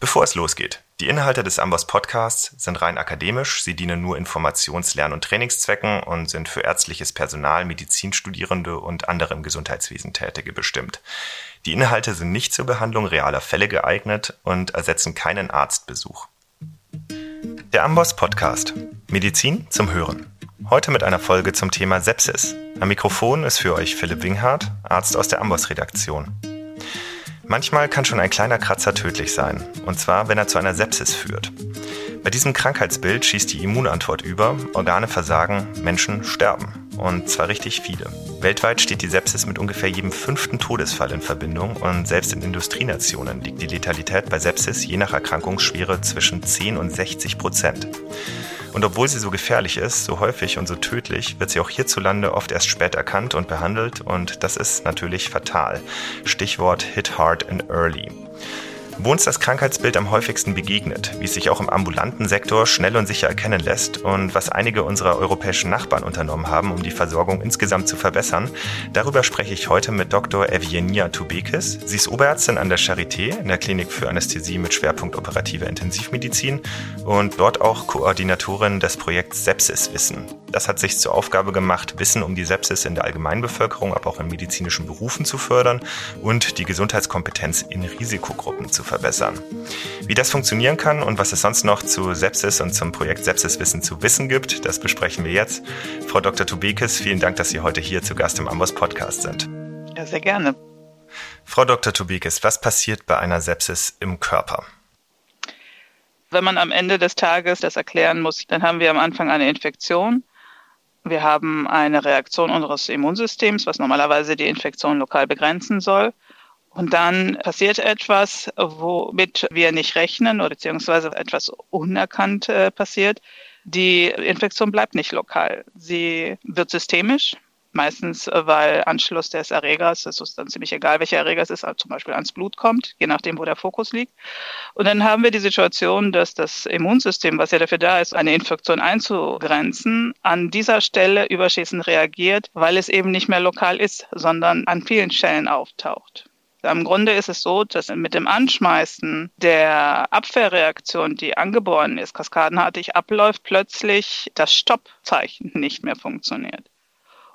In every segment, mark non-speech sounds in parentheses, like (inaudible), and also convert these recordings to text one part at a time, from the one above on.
Bevor es losgeht, die Inhalte des Amboss Podcasts sind rein akademisch, sie dienen nur Informations-, Lern- und Trainingszwecken und sind für ärztliches Personal, Medizinstudierende und andere im Gesundheitswesen Tätige bestimmt. Die Inhalte sind nicht zur Behandlung realer Fälle geeignet und ersetzen keinen Arztbesuch. Der Amboss Podcast. Medizin zum Hören. Heute mit einer Folge zum Thema Sepsis. Am Mikrofon ist für euch Philipp Winghardt, Arzt aus der Amboss-Redaktion. Manchmal kann schon ein kleiner Kratzer tödlich sein, und zwar wenn er zu einer Sepsis führt. Bei diesem Krankheitsbild schießt die Immunantwort über, Organe versagen, Menschen sterben. Und zwar richtig viele. Weltweit steht die Sepsis mit ungefähr jedem fünften Todesfall in Verbindung und selbst in Industrienationen liegt die Letalität bei Sepsis je nach Erkrankungsschwere zwischen 10 und 60 Prozent. Und obwohl sie so gefährlich ist, so häufig und so tödlich, wird sie auch hierzulande oft erst spät erkannt und behandelt und das ist natürlich fatal. Stichwort Hit Hard and Early wo uns das Krankheitsbild am häufigsten begegnet, wie es sich auch im ambulanten Sektor schnell und sicher erkennen lässt und was einige unserer europäischen Nachbarn unternommen haben, um die Versorgung insgesamt zu verbessern. Darüber spreche ich heute mit Dr. Evgenia Tubekis. Sie ist Oberärztin an der Charité in der Klinik für Anästhesie mit Schwerpunkt operative Intensivmedizin und dort auch Koordinatorin des Projekts Sepsiswissen. Das hat sich zur Aufgabe gemacht, Wissen um die Sepsis in der Allgemeinbevölkerung, aber auch in medizinischen Berufen zu fördern und die Gesundheitskompetenz in Risikogruppen zu verbessern. Wie das funktionieren kann und was es sonst noch zu Sepsis und zum Projekt Sepsiswissen zu wissen gibt, das besprechen wir jetzt. Frau Dr. Tubekis, vielen Dank, dass Sie heute hier zu Gast im Amboss Podcast sind. Ja, sehr gerne. Frau Dr. Tubekis, was passiert bei einer Sepsis im Körper? Wenn man am Ende des Tages das erklären muss, dann haben wir am Anfang eine Infektion. Wir haben eine Reaktion unseres Immunsystems, was normalerweise die Infektion lokal begrenzen soll. Und dann passiert etwas, womit wir nicht rechnen oder beziehungsweise etwas unerkannt äh, passiert. Die Infektion bleibt nicht lokal. Sie wird systemisch, meistens weil Anschluss des Erregers, das ist dann ziemlich egal, welcher Erreger es ist, zum Beispiel ans Blut kommt, je nachdem, wo der Fokus liegt. Und dann haben wir die Situation, dass das Immunsystem, was ja dafür da ist, eine Infektion einzugrenzen, an dieser Stelle überschießend reagiert, weil es eben nicht mehr lokal ist, sondern an vielen Stellen auftaucht. Im Grunde ist es so, dass mit dem Anschmeißen der Abwehrreaktion, die angeboren ist, kaskadenartig abläuft, plötzlich das Stoppzeichen nicht mehr funktioniert.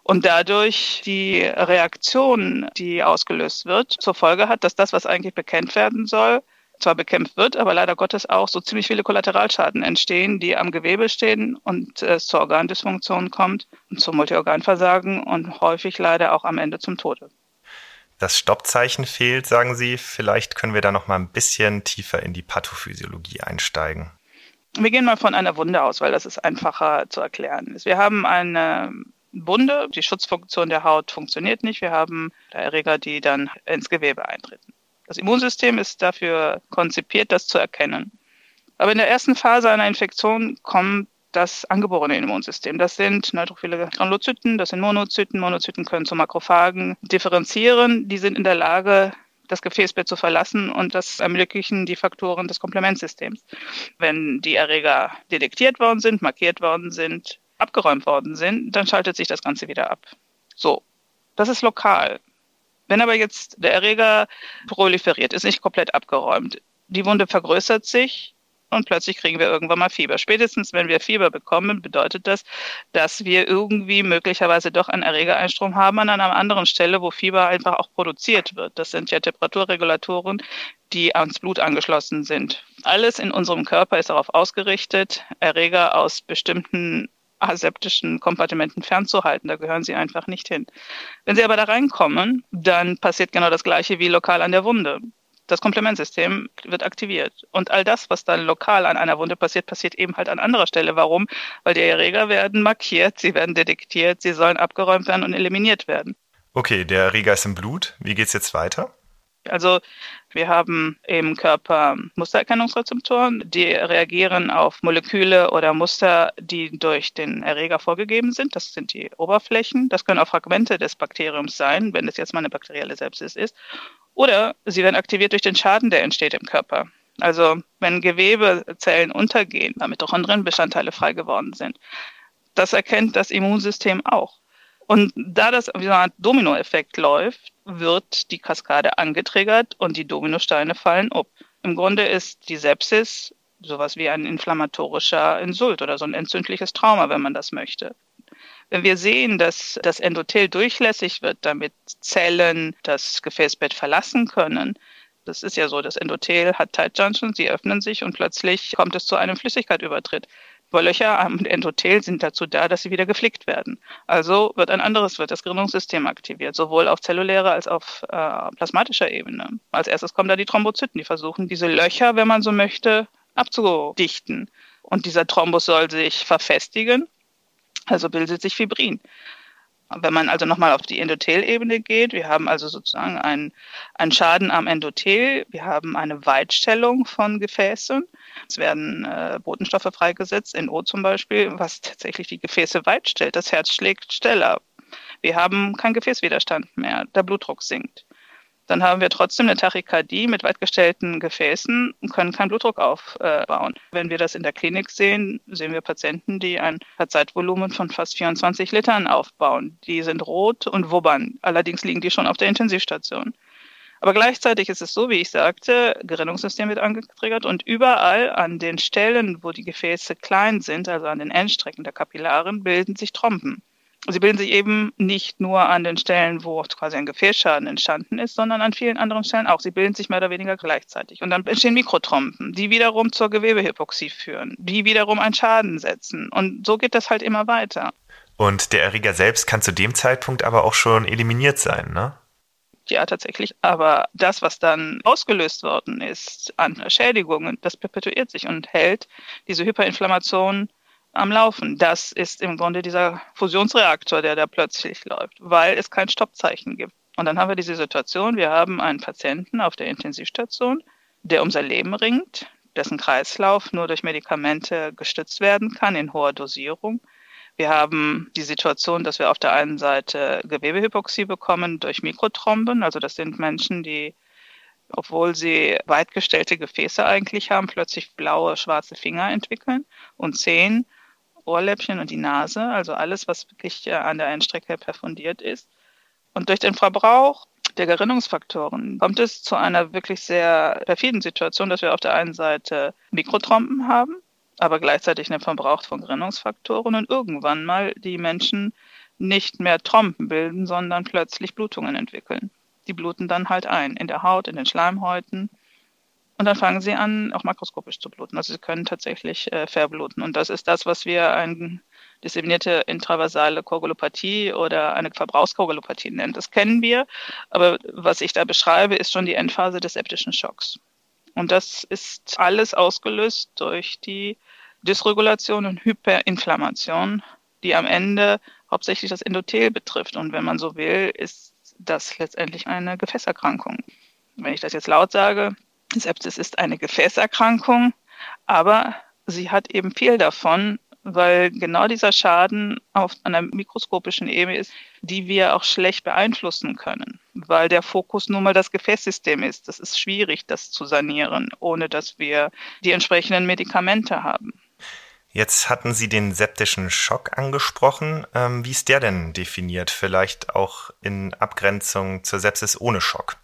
Und dadurch die Reaktion, die ausgelöst wird, zur Folge hat, dass das, was eigentlich bekämpft werden soll, zwar bekämpft wird, aber leider Gottes auch so ziemlich viele Kollateralschaden entstehen, die am Gewebe stehen und es zur Organdysfunktion kommt und zum Multiorganversagen und häufig leider auch am Ende zum Tode das Stoppzeichen fehlt, sagen Sie. Vielleicht können wir da noch mal ein bisschen tiefer in die Pathophysiologie einsteigen. Wir gehen mal von einer Wunde aus, weil das ist einfacher zu erklären. Wir haben eine Wunde, die Schutzfunktion der Haut funktioniert nicht. Wir haben Erreger, die dann ins Gewebe eintreten. Das Immunsystem ist dafür konzipiert, das zu erkennen. Aber in der ersten Phase einer Infektion kommt das angeborene Immunsystem. Das sind neutrophile Granulozyten, das sind Monozyten. Monozyten können zu Makrophagen differenzieren. Die sind in der Lage, das Gefäßbett zu verlassen und das ermöglichen die Faktoren des Komplementsystems. Wenn die Erreger detektiert worden sind, markiert worden sind, abgeräumt worden sind, dann schaltet sich das Ganze wieder ab. So, das ist lokal. Wenn aber jetzt der Erreger proliferiert, ist nicht komplett abgeräumt, die Wunde vergrößert sich, und plötzlich kriegen wir irgendwann mal Fieber. Spätestens, wenn wir Fieber bekommen, bedeutet das, dass wir irgendwie möglicherweise doch einen Erregereinstrom haben an einer anderen Stelle, wo Fieber einfach auch produziert wird. Das sind ja Temperaturregulatoren, die ans Blut angeschlossen sind. Alles in unserem Körper ist darauf ausgerichtet, Erreger aus bestimmten aseptischen Kompartimenten fernzuhalten. Da gehören sie einfach nicht hin. Wenn sie aber da reinkommen, dann passiert genau das Gleiche wie lokal an der Wunde das Komplementsystem wird aktiviert. Und all das, was dann lokal an einer Wunde passiert, passiert eben halt an anderer Stelle. Warum? Weil die Erreger werden markiert, sie werden detektiert, sie sollen abgeräumt werden und eliminiert werden. Okay, der Erreger ist im Blut. Wie geht es jetzt weiter? Also wir haben im Körper Mustererkennungsrezeptoren, die reagieren auf Moleküle oder Muster, die durch den Erreger vorgegeben sind. Das sind die Oberflächen. Das können auch Fragmente des Bakteriums sein, wenn es jetzt mal eine bakterielle Sepsis ist. Oder sie werden aktiviert durch den Schaden, der entsteht im Körper. Also wenn Gewebezellen untergehen, damit Mitochondrienbestandteile frei geworden sind. Das erkennt das Immunsystem auch. Und da das wie so Art Dominoeffekt läuft, wird die Kaskade angetriggert und die Dominosteine fallen ab. Im Grunde ist die Sepsis sowas wie ein inflammatorischer Insult oder so ein entzündliches Trauma, wenn man das möchte. Wenn wir sehen, dass das Endothel durchlässig wird, damit Zellen das Gefäßbett verlassen können, das ist ja so, das Endothel hat Tight Junctions, sie öffnen sich und plötzlich kommt es zu einem Flüssigkeitübertritt. Löcher am (laughs) Endothel sind dazu da, dass sie wieder geflickt werden. Also wird ein anderes, wird das Gerinnungssystem aktiviert, sowohl auf zellulärer als auch auf äh, plasmatischer Ebene. Als erstes kommen da die Thrombozyten, die versuchen, diese Löcher, wenn man so möchte, abzudichten. Und dieser Thrombus soll sich verfestigen, also bildet sich Fibrin. Wenn man also nochmal auf die Endothelebene geht, wir haben also sozusagen einen, einen Schaden am Endothel, wir haben eine Weitstellung von Gefäßen, es werden äh, Botenstoffe freigesetzt, NO zum Beispiel, was tatsächlich die Gefäße weitstellt. Das Herz schlägt schneller. Wir haben keinen Gefäßwiderstand mehr, der Blutdruck sinkt dann haben wir trotzdem eine Tachykardie mit weitgestellten Gefäßen und können keinen Blutdruck aufbauen. Wenn wir das in der Klinik sehen, sehen wir Patienten, die ein Zeitvolumen von fast 24 Litern aufbauen. Die sind rot und wubbern. Allerdings liegen die schon auf der Intensivstation. Aber gleichzeitig ist es so, wie ich sagte, Gerinnungssystem wird angetriggert und überall an den Stellen, wo die Gefäße klein sind, also an den Endstrecken der Kapillaren, bilden sich Trompen. Sie bilden sich eben nicht nur an den Stellen, wo quasi ein Gefäßschaden entstanden ist, sondern an vielen anderen Stellen auch. Sie bilden sich mehr oder weniger gleichzeitig. Und dann entstehen Mikrotrompen, die wiederum zur Gewebehypoxie führen, die wiederum einen Schaden setzen. Und so geht das halt immer weiter. Und der Erreger selbst kann zu dem Zeitpunkt aber auch schon eliminiert sein, ne? Ja, tatsächlich. Aber das, was dann ausgelöst worden ist an Schädigungen, das perpetuiert sich und hält diese Hyperinflammation am Laufen. Das ist im Grunde dieser Fusionsreaktor, der da plötzlich läuft, weil es kein Stoppzeichen gibt. Und dann haben wir diese Situation, wir haben einen Patienten auf der Intensivstation, der um sein Leben ringt, dessen Kreislauf nur durch Medikamente gestützt werden kann in hoher Dosierung. Wir haben die Situation, dass wir auf der einen Seite Gewebehypoxie bekommen durch Mikrothromben. Also das sind Menschen, die, obwohl sie weitgestellte Gefäße eigentlich haben, plötzlich blaue, schwarze Finger entwickeln und Zehen Ohrläppchen und die Nase, also alles, was wirklich äh, an der Endstrecke perfundiert ist. Und durch den Verbrauch der Gerinnungsfaktoren kommt es zu einer wirklich sehr perfiden Situation, dass wir auf der einen Seite Mikrotrompen haben, aber gleichzeitig einen Verbrauch von Gerinnungsfaktoren und irgendwann mal die Menschen nicht mehr Trompen bilden, sondern plötzlich Blutungen entwickeln. Die bluten dann halt ein, in der Haut, in den Schleimhäuten und dann fangen sie an, auch makroskopisch zu bluten. Also sie können tatsächlich äh, verbluten. Und das ist das, was wir eine disseminierte intravasale Koagulopathie oder eine Verbrauchskoagulopathie nennen. Das kennen wir. Aber was ich da beschreibe, ist schon die Endphase des septischen Schocks. Und das ist alles ausgelöst durch die Dysregulation und Hyperinflammation, die am Ende hauptsächlich das Endothel betrifft. Und wenn man so will, ist das letztendlich eine Gefäßerkrankung. Wenn ich das jetzt laut sage, Sepsis ist eine Gefäßerkrankung, aber sie hat eben viel davon, weil genau dieser Schaden auf einer mikroskopischen Ebene ist, die wir auch schlecht beeinflussen können, weil der Fokus nun mal das Gefäßsystem ist. Das ist schwierig, das zu sanieren, ohne dass wir die entsprechenden Medikamente haben. Jetzt hatten Sie den septischen Schock angesprochen. Ähm, wie ist der denn definiert? Vielleicht auch in Abgrenzung zur Sepsis ohne Schock?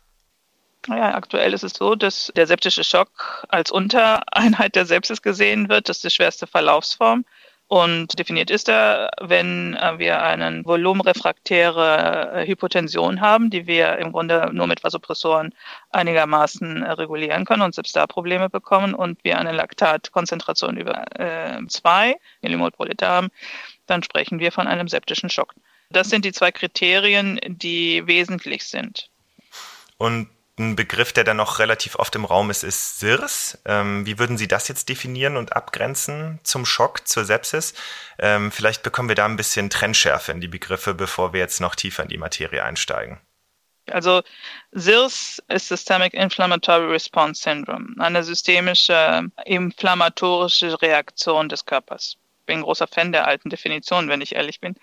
Ja, aktuell ist es so, dass der septische Schock als Untereinheit der Sepsis gesehen wird. Das ist die schwerste Verlaufsform. Und definiert ist er, wenn äh, wir eine volumenrefraktäre äh, Hypotension haben, die wir im Grunde nur mit Vasopressoren einigermaßen äh, regulieren können und selbst da Probleme bekommen und wir eine Laktatkonzentration über äh, 2 Millimol pro Liter haben, dann sprechen wir von einem septischen Schock. Das sind die zwei Kriterien, die wesentlich sind. Und ein Begriff, der dann noch relativ oft im Raum ist, ist SIRS. Ähm, wie würden Sie das jetzt definieren und abgrenzen zum Schock, zur Sepsis? Ähm, vielleicht bekommen wir da ein bisschen Trennschärfe in die Begriffe, bevor wir jetzt noch tiefer in die Materie einsteigen. Also SIRS ist Systemic Inflammatory Response Syndrome, eine systemische inflammatorische Reaktion des Körpers. Ich bin ein großer Fan der alten Definition, wenn ich ehrlich bin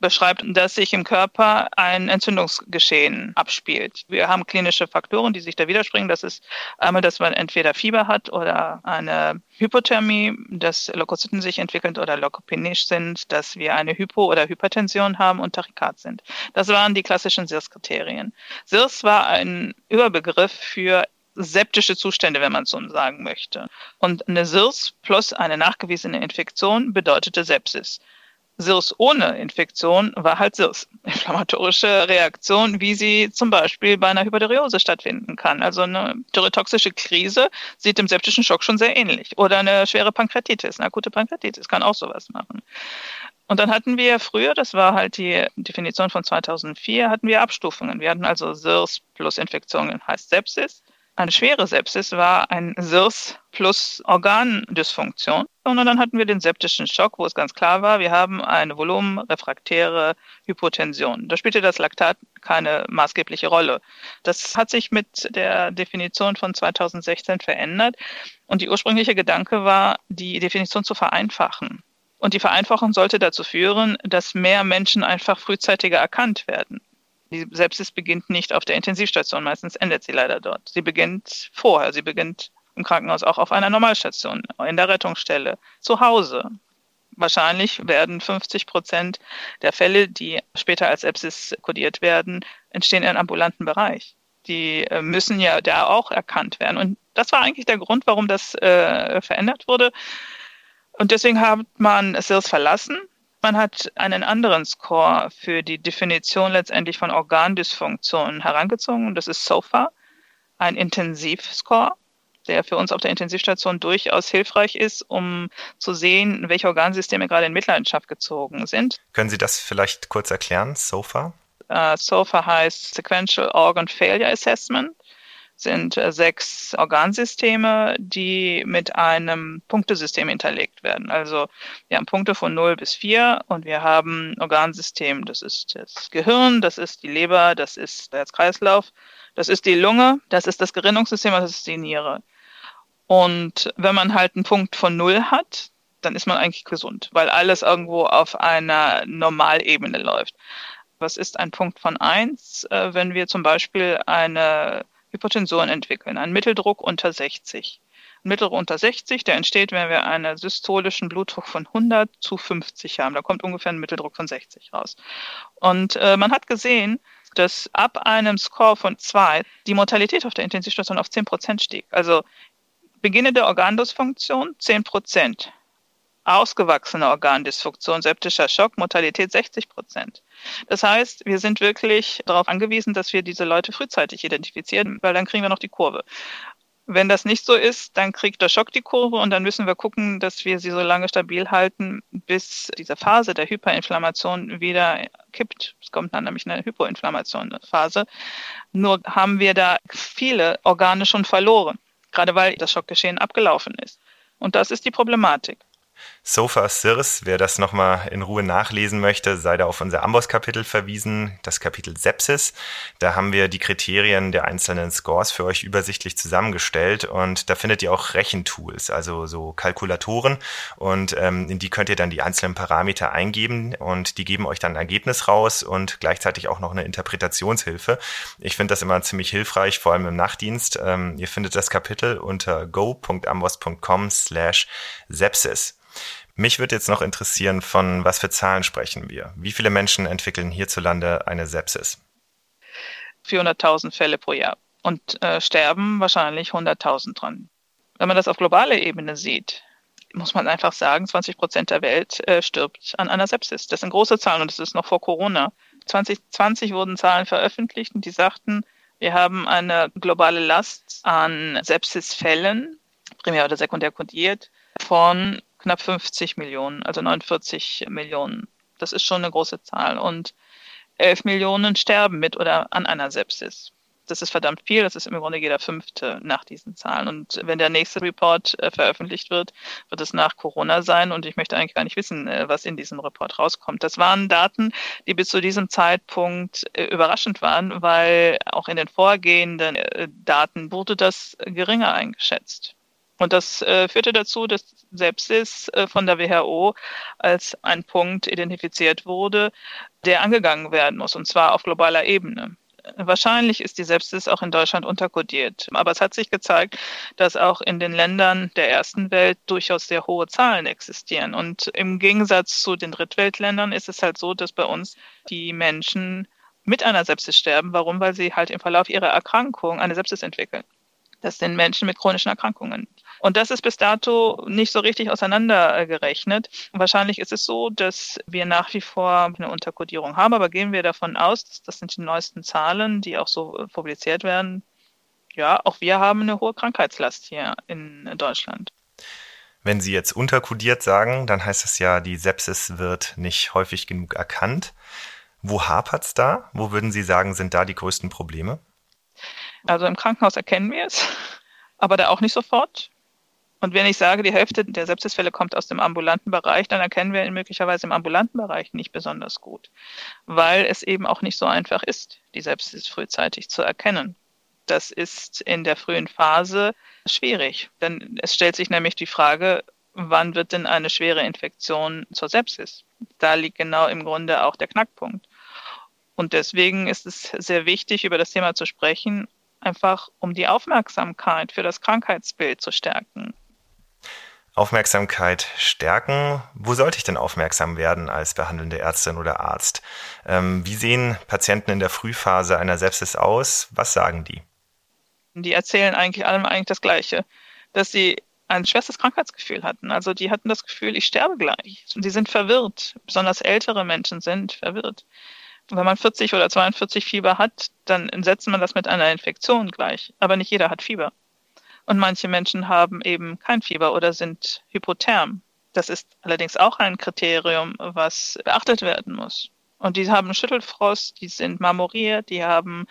beschreibt, dass sich im Körper ein Entzündungsgeschehen abspielt. Wir haben klinische Faktoren, die sich da widerspringen. Das ist einmal, dass man entweder Fieber hat oder eine Hypothermie, dass Leukozyten sich entwickeln oder leukopenisch sind, dass wir eine Hypo- oder Hypertension haben und Tachykard sind. Das waren die klassischen SIRS-Kriterien. SIRS war ein Überbegriff für septische Zustände, wenn man so sagen möchte. Und eine SIRS plus eine nachgewiesene Infektion bedeutete Sepsis. SIRS ohne Infektion war halt SIRS. Inflammatorische Reaktion, wie sie zum Beispiel bei einer Hypotheriose stattfinden kann. Also eine thyrotoxische Krise sieht dem septischen Schock schon sehr ähnlich. Oder eine schwere Pankreatitis, eine akute Pankreatitis kann auch sowas machen. Und dann hatten wir früher, das war halt die Definition von 2004, hatten wir Abstufungen. Wir hatten also SIRS plus Infektionen heißt Sepsis. Eine schwere Sepsis war ein SIRS plus Organdysfunktion. Und dann hatten wir den septischen Schock, wo es ganz klar war, wir haben eine volumenrefraktäre Hypotension. Da spielte das Laktat keine maßgebliche Rolle. Das hat sich mit der Definition von 2016 verändert. Und die ursprüngliche Gedanke war, die Definition zu vereinfachen. Und die Vereinfachung sollte dazu führen, dass mehr Menschen einfach frühzeitiger erkannt werden. Die Sepsis beginnt nicht auf der Intensivstation, meistens endet sie leider dort. Sie beginnt vorher, sie beginnt im Krankenhaus auch auf einer Normalstation, in der Rettungsstelle, zu Hause. Wahrscheinlich werden 50 Prozent der Fälle, die später als Sepsis kodiert werden, entstehen im ambulanten Bereich. Die äh, müssen ja da auch erkannt werden. Und das war eigentlich der Grund, warum das äh, verändert wurde. Und deswegen hat man SIRS verlassen. Man hat einen anderen Score für die Definition letztendlich von Organdysfunktionen herangezogen. Das ist SOFA, ein Intensivscore, der für uns auf der Intensivstation durchaus hilfreich ist, um zu sehen, welche Organsysteme gerade in Mitleidenschaft gezogen sind. Können Sie das vielleicht kurz erklären, SOFA? Uh, SOFA heißt Sequential Organ Failure Assessment sind äh, sechs Organsysteme, die mit einem Punktesystem hinterlegt werden. Also wir haben Punkte von 0 bis 4 und wir haben Organsystem, das ist das Gehirn, das ist die Leber, das ist der Herzkreislauf, das ist die Lunge, das ist das Gerinnungssystem, das ist die Niere. Und wenn man halt einen Punkt von 0 hat, dann ist man eigentlich gesund, weil alles irgendwo auf einer Normalebene läuft. Was ist ein Punkt von 1, äh, wenn wir zum Beispiel eine Hypertensoren entwickeln, einen Mitteldruck unter 60. Ein Mitteldruck unter 60, der entsteht, wenn wir einen systolischen Blutdruck von 100 zu 50 haben. Da kommt ungefähr ein Mitteldruck von 60 raus. Und äh, man hat gesehen, dass ab einem Score von 2 die Mortalität auf der Intensivstation auf 10 Prozent stieg. Also beginnende Organdysfunktion 10 Prozent. Ausgewachsene Organdysfunktion, septischer Schock, Mortalität 60 Prozent. Das heißt, wir sind wirklich darauf angewiesen, dass wir diese Leute frühzeitig identifizieren, weil dann kriegen wir noch die Kurve. Wenn das nicht so ist, dann kriegt der Schock die Kurve und dann müssen wir gucken, dass wir sie so lange stabil halten, bis diese Phase der Hyperinflammation wieder kippt. Es kommt dann nämlich eine Hypoinflammation-Phase. Nur haben wir da viele Organe schon verloren, gerade weil das Schockgeschehen abgelaufen ist. Und das ist die Problematik. Sofa Sirs, wer das nochmal in Ruhe nachlesen möchte, sei da auf unser Amboss-Kapitel verwiesen, das Kapitel Sepsis. Da haben wir die Kriterien der einzelnen Scores für euch übersichtlich zusammengestellt und da findet ihr auch Rechentools, also so Kalkulatoren und ähm, in die könnt ihr dann die einzelnen Parameter eingeben und die geben euch dann ein Ergebnis raus und gleichzeitig auch noch eine Interpretationshilfe. Ich finde das immer ziemlich hilfreich, vor allem im Nachtdienst. Ähm, ihr findet das Kapitel unter go.amboss.com slash Sepsis. Mich würde jetzt noch interessieren, von was für Zahlen sprechen wir? Wie viele Menschen entwickeln hierzulande eine Sepsis? 400.000 Fälle pro Jahr und äh, sterben wahrscheinlich 100.000 dran. Wenn man das auf globaler Ebene sieht, muss man einfach sagen, 20 Prozent der Welt äh, stirbt an einer Sepsis. Das sind große Zahlen und das ist noch vor Corona. 2020 wurden Zahlen veröffentlicht und die sagten, wir haben eine globale Last an Sepsisfällen, primär oder sekundär kodiert, von knapp 50 Millionen, also 49 Millionen. Das ist schon eine große Zahl. Und 11 Millionen sterben mit oder an einer Sepsis. Das ist verdammt viel. Das ist im Grunde jeder fünfte nach diesen Zahlen. Und wenn der nächste Report äh, veröffentlicht wird, wird es nach Corona sein. Und ich möchte eigentlich gar nicht wissen, äh, was in diesem Report rauskommt. Das waren Daten, die bis zu diesem Zeitpunkt äh, überraschend waren, weil auch in den vorgehenden Daten wurde das geringer eingeschätzt. Und das äh, führte dazu, dass Sepsis äh, von der WHO als ein Punkt identifiziert wurde, der angegangen werden muss, und zwar auf globaler Ebene. Wahrscheinlich ist die Sepsis auch in Deutschland unterkodiert. Aber es hat sich gezeigt, dass auch in den Ländern der ersten Welt durchaus sehr hohe Zahlen existieren. Und im Gegensatz zu den Drittweltländern ist es halt so, dass bei uns die Menschen mit einer Sepsis sterben. Warum? Weil sie halt im Verlauf ihrer Erkrankung eine Sepsis entwickeln. Das sind Menschen mit chronischen Erkrankungen. Und das ist bis dato nicht so richtig auseinandergerechnet. Wahrscheinlich ist es so, dass wir nach wie vor eine Unterkodierung haben, aber gehen wir davon aus, das sind die neuesten Zahlen, die auch so publiziert werden. Ja, auch wir haben eine hohe Krankheitslast hier in Deutschland. Wenn Sie jetzt unterkodiert sagen, dann heißt das ja, die Sepsis wird nicht häufig genug erkannt. Wo hapert es da? Wo würden Sie sagen, sind da die größten Probleme? Also im Krankenhaus erkennen wir es, aber da auch nicht sofort. Und wenn ich sage, die Hälfte der Sepsisfälle kommt aus dem ambulanten Bereich, dann erkennen wir ihn möglicherweise im ambulanten Bereich nicht besonders gut, weil es eben auch nicht so einfach ist, die Sepsis frühzeitig zu erkennen. Das ist in der frühen Phase schwierig, denn es stellt sich nämlich die Frage, wann wird denn eine schwere Infektion zur Sepsis? Da liegt genau im Grunde auch der Knackpunkt. Und deswegen ist es sehr wichtig, über das Thema zu sprechen, einfach um die Aufmerksamkeit für das Krankheitsbild zu stärken. Aufmerksamkeit stärken. Wo sollte ich denn aufmerksam werden als behandelnde Ärztin oder Arzt? Ähm, wie sehen Patienten in der Frühphase einer Sepsis aus? Was sagen die? Die erzählen eigentlich allem eigentlich das Gleiche, dass sie ein schwerstes Krankheitsgefühl hatten. Also die hatten das Gefühl, ich sterbe gleich. Und sie sind verwirrt. Besonders ältere Menschen sind verwirrt. Wenn man 40 oder 42 Fieber hat, dann setzt man das mit einer Infektion gleich. Aber nicht jeder hat Fieber. Und manche Menschen haben eben kein Fieber oder sind hypotherm. Das ist allerdings auch ein Kriterium, was beachtet werden muss. Und die haben Schüttelfrost, die sind marmoriert, die haben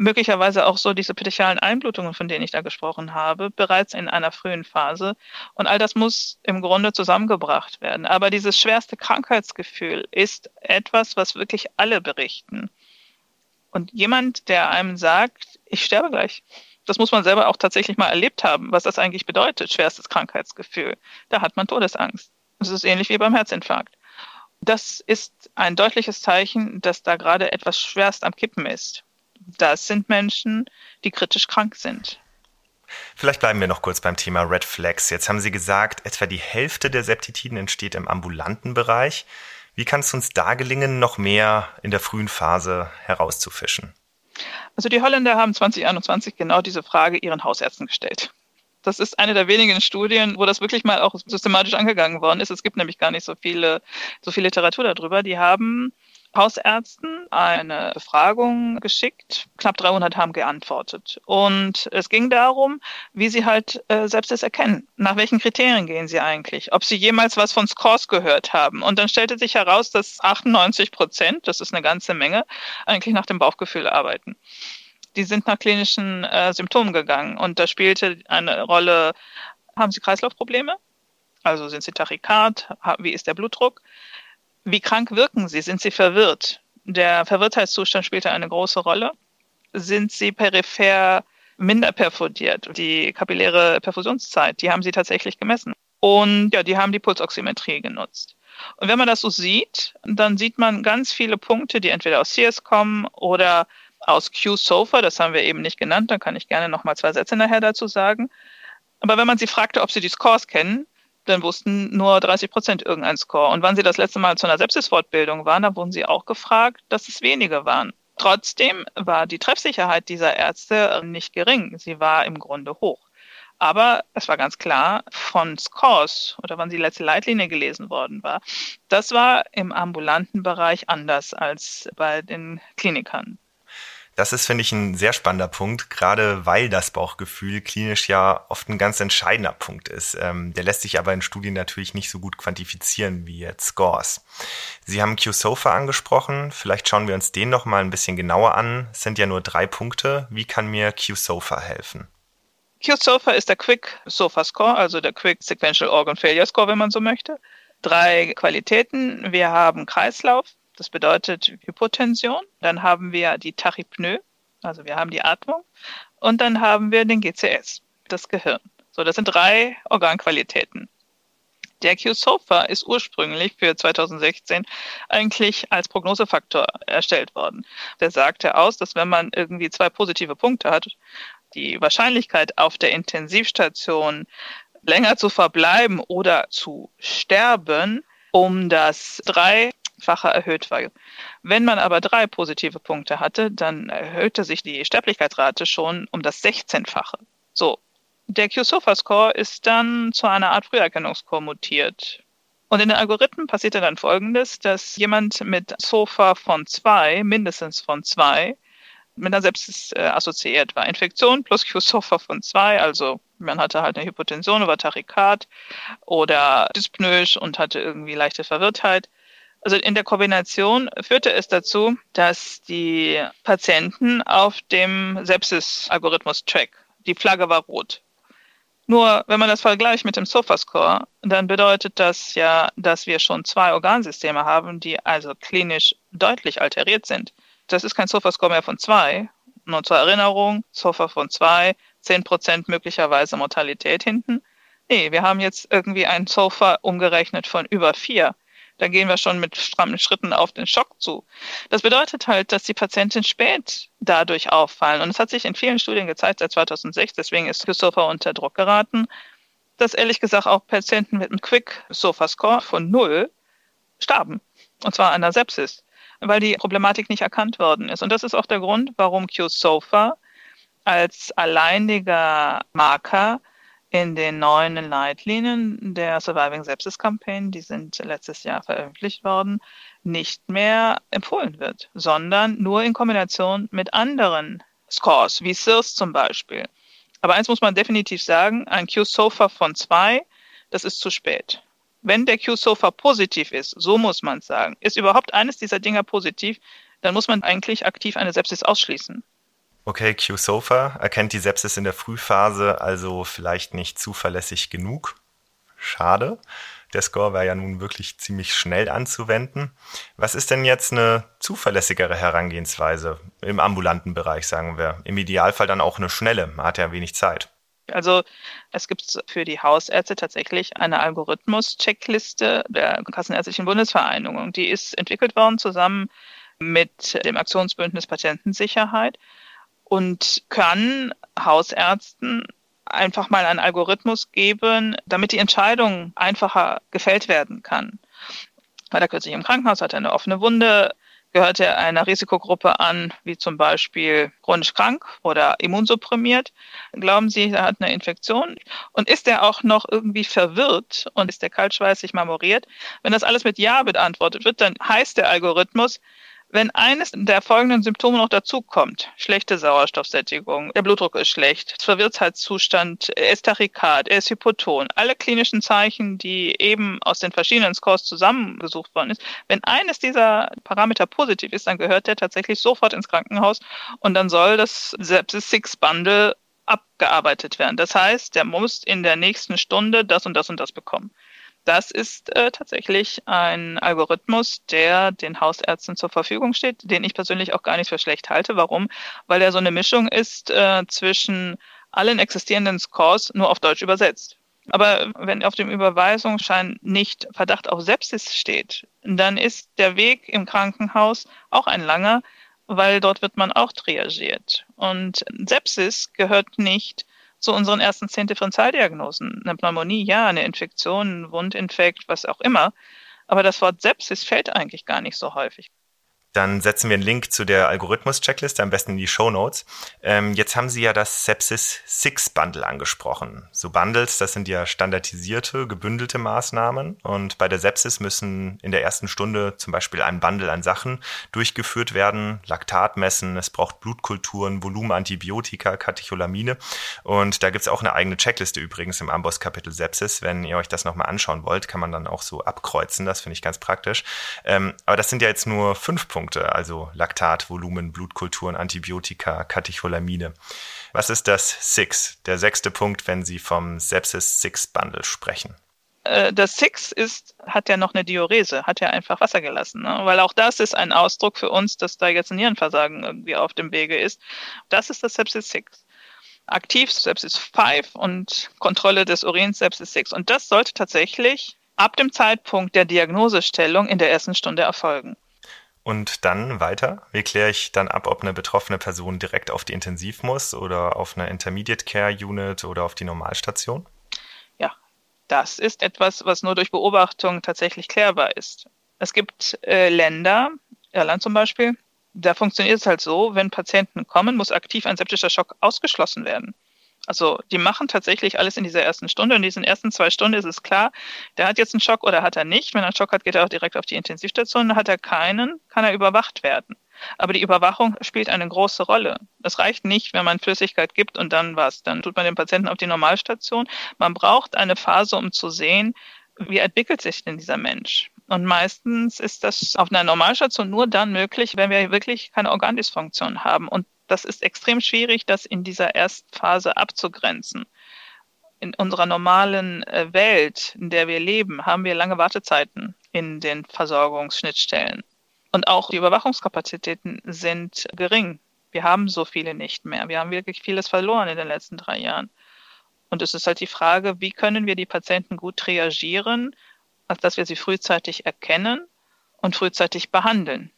möglicherweise auch so diese petechialen Einblutungen, von denen ich da gesprochen habe, bereits in einer frühen Phase. Und all das muss im Grunde zusammengebracht werden. Aber dieses schwerste Krankheitsgefühl ist etwas, was wirklich alle berichten. Und jemand, der einem sagt, ich sterbe gleich, das muss man selber auch tatsächlich mal erlebt haben, was das eigentlich bedeutet, schwerstes Krankheitsgefühl. Da hat man Todesangst. Das ist ähnlich wie beim Herzinfarkt. Das ist ein deutliches Zeichen, dass da gerade etwas schwerst am Kippen ist. Das sind Menschen, die kritisch krank sind. Vielleicht bleiben wir noch kurz beim Thema Red Flags. Jetzt haben Sie gesagt, etwa die Hälfte der Septitiden entsteht im ambulanten Bereich. Wie kann es uns da gelingen, noch mehr in der frühen Phase herauszufischen? Also die Holländer haben 2021 genau diese Frage ihren Hausärzten gestellt. Das ist eine der wenigen Studien, wo das wirklich mal auch systematisch angegangen worden ist. Es gibt nämlich gar nicht so viele, so viel Literatur darüber. Die haben Hausärzten eine Befragung geschickt. Knapp 300 haben geantwortet. Und es ging darum, wie sie halt äh, selbst es erkennen. Nach welchen Kriterien gehen sie eigentlich? Ob sie jemals was von Scores gehört haben. Und dann stellte sich heraus, dass 98 Prozent, das ist eine ganze Menge, eigentlich nach dem Bauchgefühl arbeiten die sind nach klinischen äh, Symptomen gegangen und da spielte eine Rolle, haben sie Kreislaufprobleme? Also sind sie Tachykard? Wie ist der Blutdruck? Wie krank wirken sie? Sind sie verwirrt? Der Verwirrtheitszustand spielte eine große Rolle. Sind sie peripher minder perfodiert? Die kapilläre Perfusionszeit, die haben sie tatsächlich gemessen. Und ja, die haben die Pulsoximetrie genutzt. Und wenn man das so sieht, dann sieht man ganz viele Punkte, die entweder aus CS kommen oder aus Q-Sofa, das haben wir eben nicht genannt, da kann ich gerne noch mal zwei Sätze nachher dazu sagen. Aber wenn man sie fragte, ob sie die Scores kennen, dann wussten nur 30 Prozent irgendein Score. Und wann sie das letzte Mal zu einer Sepsis-Fortbildung waren, da wurden sie auch gefragt, dass es wenige waren. Trotzdem war die Treffsicherheit dieser Ärzte nicht gering. Sie war im Grunde hoch. Aber es war ganz klar, von Scores oder wann die letzte Leitlinie gelesen worden war, das war im ambulanten Bereich anders als bei den Klinikern. Das ist, finde ich, ein sehr spannender Punkt, gerade weil das Bauchgefühl klinisch ja oft ein ganz entscheidender Punkt ist. Ähm, der lässt sich aber in Studien natürlich nicht so gut quantifizieren wie jetzt Scores. Sie haben Q-SOFA angesprochen. Vielleicht schauen wir uns den noch mal ein bisschen genauer an. Es sind ja nur drei Punkte. Wie kann mir Q-SOFA helfen? Q-SOFA ist der Quick SOFA Score, also der Quick Sequential Organ Failure Score, wenn man so möchte. Drei Qualitäten. Wir haben Kreislauf, das bedeutet Hypotension. Dann haben wir die Tachypnoe, also wir haben die Atmung. Und dann haben wir den GCS, das Gehirn. So, das sind drei Organqualitäten. Der Q-SOFA ist ursprünglich für 2016 eigentlich als Prognosefaktor erstellt worden. Der sagte aus, dass wenn man irgendwie zwei positive Punkte hat, die Wahrscheinlichkeit auf der Intensivstation länger zu verbleiben oder zu sterben um das drei fache erhöht war. Wenn man aber drei positive Punkte hatte, dann erhöhte sich die Sterblichkeitsrate schon um das 16-fache. So, der Q-SOFA-Score ist dann zu einer Art Früherkennungsscore mutiert. Und in den Algorithmen passiert dann folgendes, dass jemand mit SOFA von zwei, mindestens von zwei, mit einer Sepsis äh, assoziiert war. Infektion plus Q-SOFA von zwei, also man hatte halt eine Hypotension oder Tachykard oder Dyspnoe und hatte irgendwie leichte Verwirrtheit. Also in der Kombination führte es dazu, dass die Patienten auf dem Sepsis-Algorithmus-Track, die Flagge war rot. Nur wenn man das vergleicht mit dem SOFA-Score, dann bedeutet das ja, dass wir schon zwei Organsysteme haben, die also klinisch deutlich alteriert sind. Das ist kein SOFA-Score mehr von zwei. Nur zur Erinnerung, SOFA von zwei, 10% möglicherweise Mortalität hinten. Nee, wir haben jetzt irgendwie ein SOFA umgerechnet von über vier da gehen wir schon mit strammen Schritten auf den Schock zu. Das bedeutet halt, dass die Patienten spät dadurch auffallen. Und es hat sich in vielen Studien gezeigt, seit 2006, deswegen ist Christopher unter Druck geraten, dass ehrlich gesagt auch Patienten mit einem Quick-Sofa-Score von null starben. Und zwar an der Sepsis, weil die Problematik nicht erkannt worden ist. Und das ist auch der Grund, warum Q-SOFA als alleiniger Marker in den neuen Leitlinien der Surviving Sepsis Campaign, die sind letztes Jahr veröffentlicht worden, nicht mehr empfohlen wird, sondern nur in Kombination mit anderen Scores, wie SIRS zum Beispiel. Aber eins muss man definitiv sagen, ein Q-SOFA von zwei, das ist zu spät. Wenn der Q-SOFA positiv ist, so muss man sagen, ist überhaupt eines dieser Dinger positiv, dann muss man eigentlich aktiv eine Sepsis ausschließen. Okay, Q-SOFA erkennt die Sepsis in der Frühphase also vielleicht nicht zuverlässig genug. Schade. Der Score wäre ja nun wirklich ziemlich schnell anzuwenden. Was ist denn jetzt eine zuverlässigere Herangehensweise im ambulanten Bereich, sagen wir? Im Idealfall dann auch eine schnelle. Man hat ja wenig Zeit. Also es gibt für die Hausärzte tatsächlich eine Algorithmus-Checkliste der Kassenärztlichen Bundesvereinigung. Die ist entwickelt worden zusammen mit dem Aktionsbündnis Patientensicherheit und kann Hausärzten einfach mal einen Algorithmus geben, damit die Entscheidung einfacher gefällt werden kann. Weil er kürzlich im Krankenhaus hatte eine offene Wunde, gehört er einer Risikogruppe an, wie zum Beispiel chronisch krank oder immunsupprimiert. Glauben Sie, er hat eine Infektion? Und ist er auch noch irgendwie verwirrt und ist der kaltschweißig marmoriert? Wenn das alles mit Ja beantwortet wird, dann heißt der Algorithmus, wenn eines der folgenden Symptome noch dazukommt, schlechte Sauerstoffsättigung, der Blutdruck ist schlecht, Verwirrtheitszustand, er ist er ist hypoton, alle klinischen Zeichen, die eben aus den verschiedenen Scores zusammengesucht worden ist, wenn eines dieser Parameter positiv ist, dann gehört der tatsächlich sofort ins Krankenhaus und dann soll das Sepsis-Six-Bundle abgearbeitet werden. Das heißt, der muss in der nächsten Stunde das und das und das bekommen. Das ist äh, tatsächlich ein Algorithmus, der den Hausärzten zur Verfügung steht, den ich persönlich auch gar nicht für schlecht halte. Warum? Weil er so eine Mischung ist äh, zwischen allen existierenden Scores nur auf Deutsch übersetzt. Aber wenn auf dem Überweisungsschein nicht Verdacht auf Sepsis steht, dann ist der Weg im Krankenhaus auch ein langer, weil dort wird man auch triagiert. Und Sepsis gehört nicht zu unseren ersten zehn Differentialdiagnosen. Eine Pneumonie, ja, eine Infektion, ein Wundinfekt, was auch immer. Aber das Wort Sepsis fällt eigentlich gar nicht so häufig. Dann setzen wir einen Link zu der Algorithmus-Checkliste, am besten in die Show Notes. Ähm, jetzt haben Sie ja das Sepsis Six Bundle angesprochen. So Bundles, das sind ja standardisierte, gebündelte Maßnahmen. Und bei der Sepsis müssen in der ersten Stunde zum Beispiel ein Bundle an Sachen durchgeführt werden. Laktat messen, es braucht Blutkulturen, Volumenantibiotika, Katecholamine. Und da gibt's auch eine eigene Checkliste übrigens im Amboss-Kapitel Sepsis. Wenn ihr euch das nochmal anschauen wollt, kann man dann auch so abkreuzen. Das finde ich ganz praktisch. Ähm, aber das sind ja jetzt nur fünf Punkte. Punkte, also Laktat, Volumen, Blutkulturen, Antibiotika, Katecholamine. Was ist das Six, der sechste Punkt, wenn Sie vom Sepsis Six Bundle sprechen? Äh, das Six ist, hat ja noch eine Diurese, hat ja einfach Wasser gelassen. Ne? Weil auch das ist ein Ausdruck für uns, dass da jetzt ein Nierenversagen irgendwie auf dem Wege ist. Das ist das Sepsis Six. Aktiv Sepsis 5 und Kontrolle des Urins Sepsis 6. Und das sollte tatsächlich ab dem Zeitpunkt der Diagnosestellung in der ersten Stunde erfolgen. Und dann weiter? Wie kläre ich dann ab, ob eine betroffene Person direkt auf die Intensiv muss oder auf eine Intermediate Care Unit oder auf die Normalstation? Ja, das ist etwas, was nur durch Beobachtung tatsächlich klärbar ist. Es gibt äh, Länder, Irland zum Beispiel, da funktioniert es halt so, wenn Patienten kommen, muss aktiv ein septischer Schock ausgeschlossen werden. Also die machen tatsächlich alles in dieser ersten Stunde. In diesen ersten zwei Stunden ist es klar, der hat jetzt einen Schock oder hat er nicht. Wenn er einen Schock hat, geht er auch direkt auf die Intensivstation. Hat er keinen, kann er überwacht werden. Aber die Überwachung spielt eine große Rolle. Das reicht nicht, wenn man Flüssigkeit gibt und dann was. Dann tut man den Patienten auf die Normalstation. Man braucht eine Phase, um zu sehen, wie entwickelt sich denn dieser Mensch? Und meistens ist das auf einer Normalstation nur dann möglich, wenn wir wirklich keine Organdysfunktion haben. Und das ist extrem schwierig, das in dieser ersten Phase abzugrenzen. In unserer normalen äh, Welt, in der wir leben, haben wir lange Wartezeiten in den Versorgungsschnittstellen. Und auch die Überwachungskapazitäten sind gering. Wir haben so viele nicht mehr. Wir haben wirklich vieles verloren in den letzten drei Jahren. Und es ist halt die Frage, wie können wir die Patienten gut reagieren, als dass wir sie frühzeitig erkennen und frühzeitig behandeln.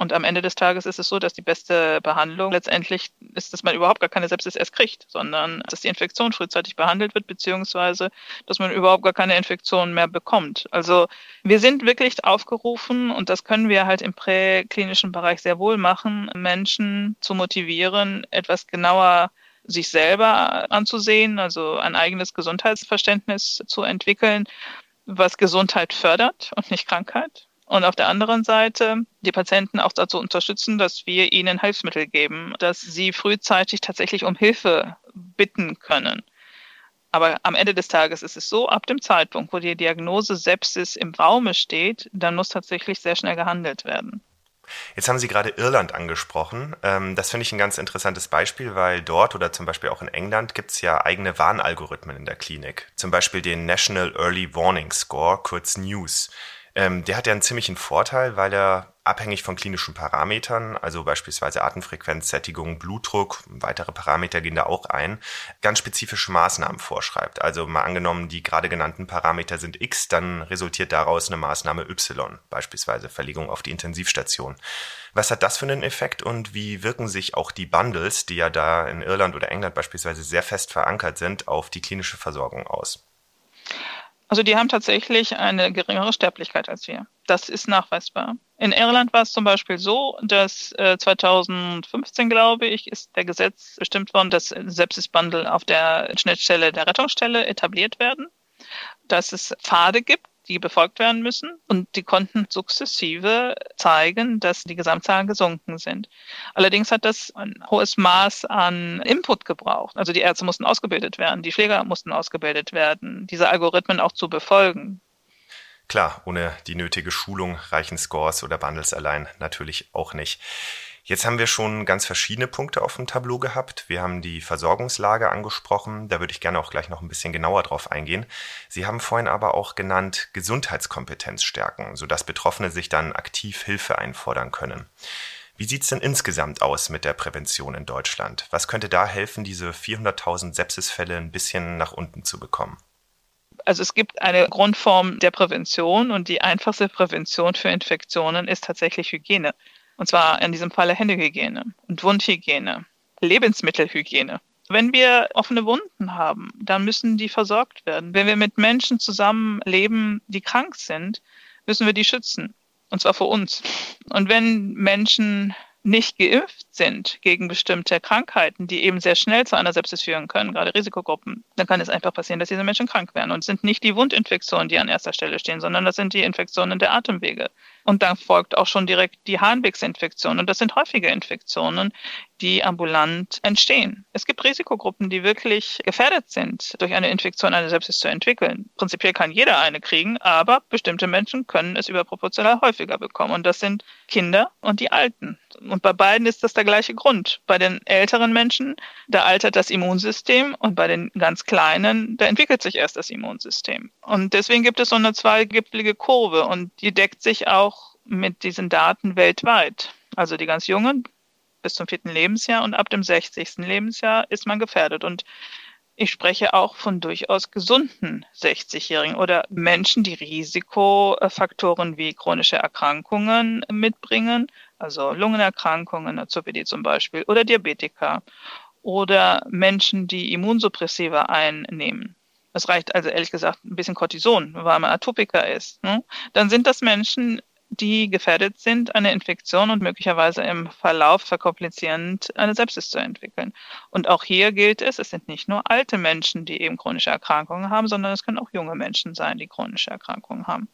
Und am Ende des Tages ist es so, dass die beste Behandlung letztendlich ist, dass man überhaupt gar keine Sepsis erst kriegt, sondern dass die Infektion frühzeitig behandelt wird, beziehungsweise dass man überhaupt gar keine Infektion mehr bekommt. Also wir sind wirklich aufgerufen, und das können wir halt im präklinischen Bereich sehr wohl machen, Menschen zu motivieren, etwas genauer sich selber anzusehen, also ein eigenes Gesundheitsverständnis zu entwickeln, was Gesundheit fördert und nicht Krankheit. Und auf der anderen Seite die Patienten auch dazu unterstützen, dass wir ihnen Hilfsmittel geben, dass sie frühzeitig tatsächlich um Hilfe bitten können. Aber am Ende des Tages ist es so, ab dem Zeitpunkt, wo die Diagnose Sepsis im Raume steht, dann muss tatsächlich sehr schnell gehandelt werden. Jetzt haben Sie gerade Irland angesprochen. Ähm, das finde ich ein ganz interessantes Beispiel, weil dort oder zum Beispiel auch in England gibt es ja eigene Warnalgorithmen in der Klinik. Zum Beispiel den National Early Warning Score, kurz NEWS. Ähm, der hat ja einen ziemlichen Vorteil, weil er abhängig von klinischen Parametern, also beispielsweise Atemfrequenz, Sättigung, Blutdruck, weitere Parameter gehen da auch ein, ganz spezifische Maßnahmen vorschreibt. Also mal angenommen, die gerade genannten Parameter sind X, dann resultiert daraus eine Maßnahme Y, beispielsweise Verlegung auf die Intensivstation. Was hat das für einen Effekt und wie wirken sich auch die Bundles, die ja da in Irland oder England beispielsweise sehr fest verankert sind, auf die klinische Versorgung aus? Also die haben tatsächlich eine geringere Sterblichkeit als wir. Das ist nachweisbar. In Irland war es zum Beispiel so, dass äh, 2015, glaube ich, ist der Gesetz bestimmt worden, dass Sepsis-Bundle auf der Schnittstelle der Rettungsstelle etabliert werden, dass es Pfade gibt, die befolgt werden müssen. Und die konnten sukzessive zeigen, dass die Gesamtzahlen gesunken sind. Allerdings hat das ein hohes Maß an Input gebraucht. Also die Ärzte mussten ausgebildet werden, die Pfleger mussten ausgebildet werden, diese Algorithmen auch zu befolgen. Klar, ohne die nötige Schulung reichen Scores oder Bundles allein natürlich auch nicht. Jetzt haben wir schon ganz verschiedene Punkte auf dem Tableau gehabt. Wir haben die Versorgungslage angesprochen. Da würde ich gerne auch gleich noch ein bisschen genauer drauf eingehen. Sie haben vorhin aber auch genannt Gesundheitskompetenz stärken, sodass Betroffene sich dann aktiv Hilfe einfordern können. Wie sieht es denn insgesamt aus mit der Prävention in Deutschland? Was könnte da helfen, diese 400.000 Sepsisfälle ein bisschen nach unten zu bekommen? Also es gibt eine Grundform der Prävention und die einfachste Prävention für Infektionen ist tatsächlich Hygiene. Und zwar in diesem Falle Händehygiene und Wundhygiene, Lebensmittelhygiene. Wenn wir offene Wunden haben, dann müssen die versorgt werden. Wenn wir mit Menschen zusammenleben, die krank sind, müssen wir die schützen. Und zwar vor uns. Und wenn Menschen nicht geimpft sind gegen bestimmte Krankheiten, die eben sehr schnell zu einer Sepsis führen können, gerade Risikogruppen, dann kann es einfach passieren, dass diese Menschen krank werden. Und es sind nicht die Wundinfektionen, die an erster Stelle stehen, sondern das sind die Infektionen der Atemwege. Und dann folgt auch schon direkt die Harnwegsinfektion. Und das sind häufige Infektionen, die ambulant entstehen. Es gibt Risikogruppen, die wirklich gefährdet sind, durch eine Infektion eine Sepsis zu entwickeln. Prinzipiell kann jeder eine kriegen, aber bestimmte Menschen können es überproportional häufiger bekommen. Und das sind Kinder und die Alten. Und bei beiden ist das der gleiche Grund. Bei den älteren Menschen, da altert das Immunsystem und bei den ganz Kleinen, da entwickelt sich erst das Immunsystem. Und deswegen gibt es so eine zweigipfelige Kurve und die deckt sich auch mit diesen Daten weltweit. Also die ganz Jungen bis zum vierten Lebensjahr und ab dem 60. Lebensjahr ist man gefährdet. Und ich spreche auch von durchaus gesunden 60-Jährigen oder Menschen, die Risikofaktoren wie chronische Erkrankungen mitbringen, also Lungenerkrankungen, COPD zum Beispiel, oder Diabetiker oder Menschen, die Immunsuppressiva einnehmen. Es reicht also ehrlich gesagt ein bisschen Cortison, weil man Atopiker ist. Ne? Dann sind das Menschen, die gefährdet sind, eine Infektion und möglicherweise im Verlauf verkomplizierend eine Sepsis zu entwickeln. Und auch hier gilt es, es sind nicht nur alte Menschen, die eben chronische Erkrankungen haben, sondern es können auch junge Menschen sein, die chronische Erkrankungen haben.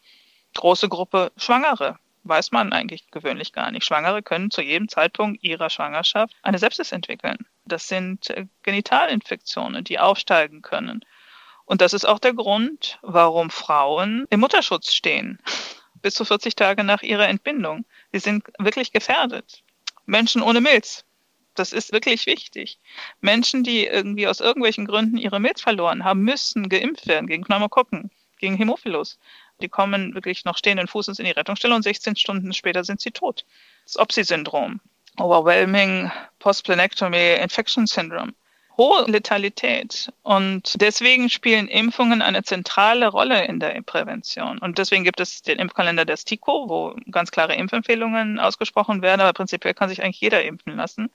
Große Gruppe Schwangere weiß man eigentlich gewöhnlich gar nicht. Schwangere können zu jedem Zeitpunkt ihrer Schwangerschaft eine Sepsis entwickeln. Das sind äh, Genitalinfektionen, die aufsteigen können. Und das ist auch der Grund, warum Frauen im Mutterschutz stehen (laughs) bis zu 40 Tage nach ihrer Entbindung. Sie sind wirklich gefährdet. Menschen ohne Milz. Das ist wirklich wichtig. Menschen, die irgendwie aus irgendwelchen Gründen ihre Milz verloren haben, müssen geimpft werden gegen Pneumokokken, gegen Hämophilus. Die kommen wirklich noch stehenden Fußes in die Rettungsstelle und 16 Stunden später sind sie tot. Das OPSI-Syndrom, Overwhelming Postplanectomy Infection Syndrome hohe Letalität. Und deswegen spielen Impfungen eine zentrale Rolle in der Prävention. Und deswegen gibt es den Impfkalender der STIKO, wo ganz klare Impfempfehlungen ausgesprochen werden. Aber prinzipiell kann sich eigentlich jeder impfen lassen.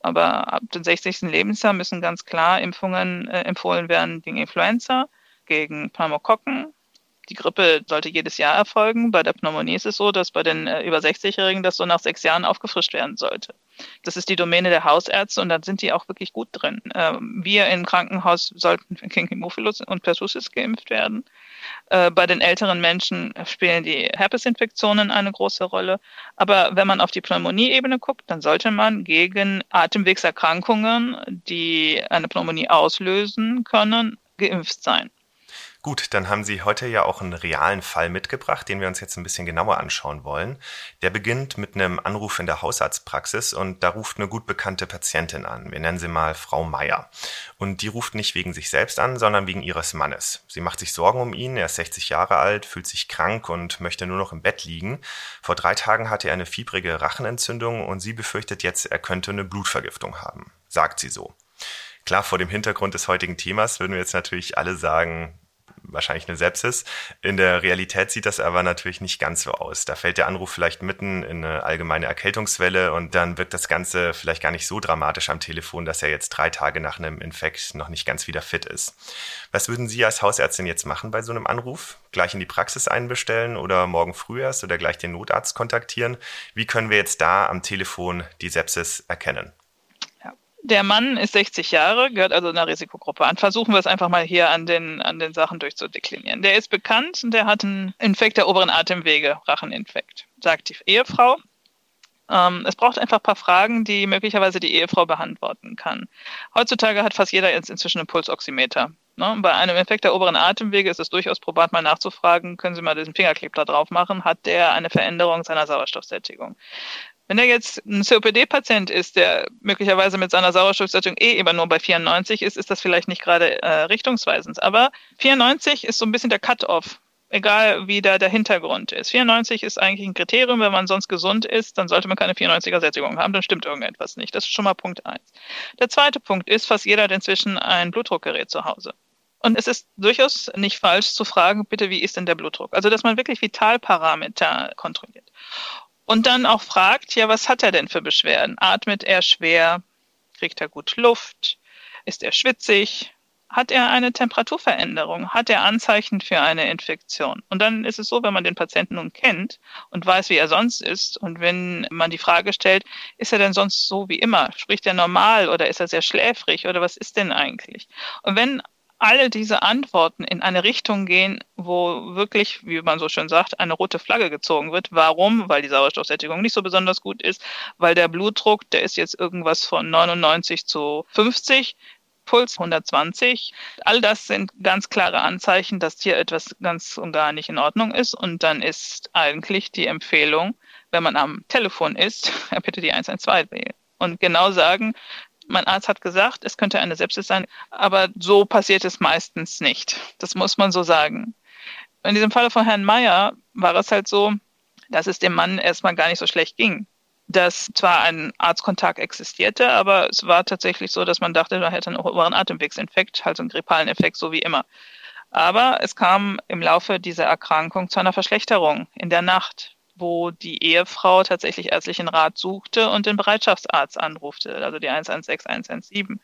Aber ab dem 60. Lebensjahr müssen ganz klar Impfungen äh, empfohlen werden gegen Influenza, gegen Pneumokokken, die Grippe sollte jedes Jahr erfolgen. Bei der Pneumonie ist es so, dass bei den äh, über 60-Jährigen das so nach sechs Jahren aufgefrischt werden sollte. Das ist die Domäne der Hausärzte und dann sind die auch wirklich gut drin. Ähm, wir im Krankenhaus sollten (laughs) gegen Hämophilus und Pertussis geimpft werden. Äh, bei den älteren Menschen spielen die Herpesinfektionen eine große Rolle. Aber wenn man auf die Pneumonie-Ebene guckt, dann sollte man gegen Atemwegserkrankungen, die eine Pneumonie auslösen können, geimpft sein. Gut, dann haben Sie heute ja auch einen realen Fall mitgebracht, den wir uns jetzt ein bisschen genauer anschauen wollen. Der beginnt mit einem Anruf in der Hausarztpraxis und da ruft eine gut bekannte Patientin an. Wir nennen sie mal Frau Meier. Und die ruft nicht wegen sich selbst an, sondern wegen ihres Mannes. Sie macht sich Sorgen um ihn, er ist 60 Jahre alt, fühlt sich krank und möchte nur noch im Bett liegen. Vor drei Tagen hatte er eine fiebrige Rachenentzündung und sie befürchtet jetzt, er könnte eine Blutvergiftung haben. Sagt sie so. Klar, vor dem Hintergrund des heutigen Themas würden wir jetzt natürlich alle sagen, wahrscheinlich eine Sepsis. In der Realität sieht das aber natürlich nicht ganz so aus. Da fällt der Anruf vielleicht mitten in eine allgemeine Erkältungswelle und dann wirkt das Ganze vielleicht gar nicht so dramatisch am Telefon, dass er jetzt drei Tage nach einem Infekt noch nicht ganz wieder fit ist. Was würden Sie als Hausärztin jetzt machen bei so einem Anruf? Gleich in die Praxis einbestellen oder morgen früh erst oder gleich den Notarzt kontaktieren? Wie können wir jetzt da am Telefon die Sepsis erkennen? Der Mann ist 60 Jahre, gehört also einer Risikogruppe an. Versuchen wir es einfach mal hier an den, an den Sachen durchzudeklinieren. Der ist bekannt und der hat einen Infekt der oberen Atemwege, Racheninfekt, sagt die Ehefrau. Ähm, es braucht einfach ein paar Fragen, die möglicherweise die Ehefrau beantworten kann. Heutzutage hat fast jeder jetzt inzwischen einen Pulsoximeter. Ne? Bei einem Infekt der oberen Atemwege ist es durchaus probat, mal nachzufragen, können Sie mal diesen Fingerclip da drauf machen, hat der eine Veränderung seiner Sauerstoffsättigung? Wenn er jetzt ein COPD-Patient ist, der möglicherweise mit seiner Sauerstoffsättigung eh immer nur bei 94 ist, ist das vielleicht nicht gerade äh, richtungsweisend. Aber 94 ist so ein bisschen der Cut-off, egal wie da der Hintergrund ist. 94 ist eigentlich ein Kriterium, wenn man sonst gesund ist, dann sollte man keine 94er-Sättigung haben, dann stimmt irgendetwas nicht. Das ist schon mal Punkt eins. Der zweite Punkt ist, fast jeder hat inzwischen ein Blutdruckgerät zu Hause. Und es ist durchaus nicht falsch zu fragen, bitte, wie ist denn der Blutdruck? Also, dass man wirklich Vitalparameter kontrolliert. Und dann auch fragt, ja, was hat er denn für Beschwerden? Atmet er schwer? Kriegt er gut Luft? Ist er schwitzig? Hat er eine Temperaturveränderung? Hat er Anzeichen für eine Infektion? Und dann ist es so, wenn man den Patienten nun kennt und weiß, wie er sonst ist, und wenn man die Frage stellt, ist er denn sonst so wie immer? Spricht er normal oder ist er sehr schläfrig oder was ist denn eigentlich? Und wenn alle diese Antworten in eine Richtung gehen, wo wirklich, wie man so schön sagt, eine rote Flagge gezogen wird. Warum? Weil die Sauerstoffsättigung nicht so besonders gut ist, weil der Blutdruck, der ist jetzt irgendwas von 99 zu 50. Puls 120. All das sind ganz klare Anzeichen, dass hier etwas ganz und gar nicht in Ordnung ist. Und dann ist eigentlich die Empfehlung, wenn man am Telefon ist, (laughs) bitte die 112 wählen und genau sagen, mein Arzt hat gesagt, es könnte eine Sepsis sein, aber so passiert es meistens nicht. Das muss man so sagen. In diesem Falle von Herrn Meyer war es halt so, dass es dem Mann erstmal gar nicht so schlecht ging. Dass zwar ein Arztkontakt existierte, aber es war tatsächlich so, dass man dachte, er hätte einen oberen Atemwegsinfekt, also einen grippalen Effekt, so wie immer. Aber es kam im Laufe dieser Erkrankung zu einer Verschlechterung in der Nacht wo die Ehefrau tatsächlich ärztlichen Rat suchte und den Bereitschaftsarzt anrufte, also die 116, 117.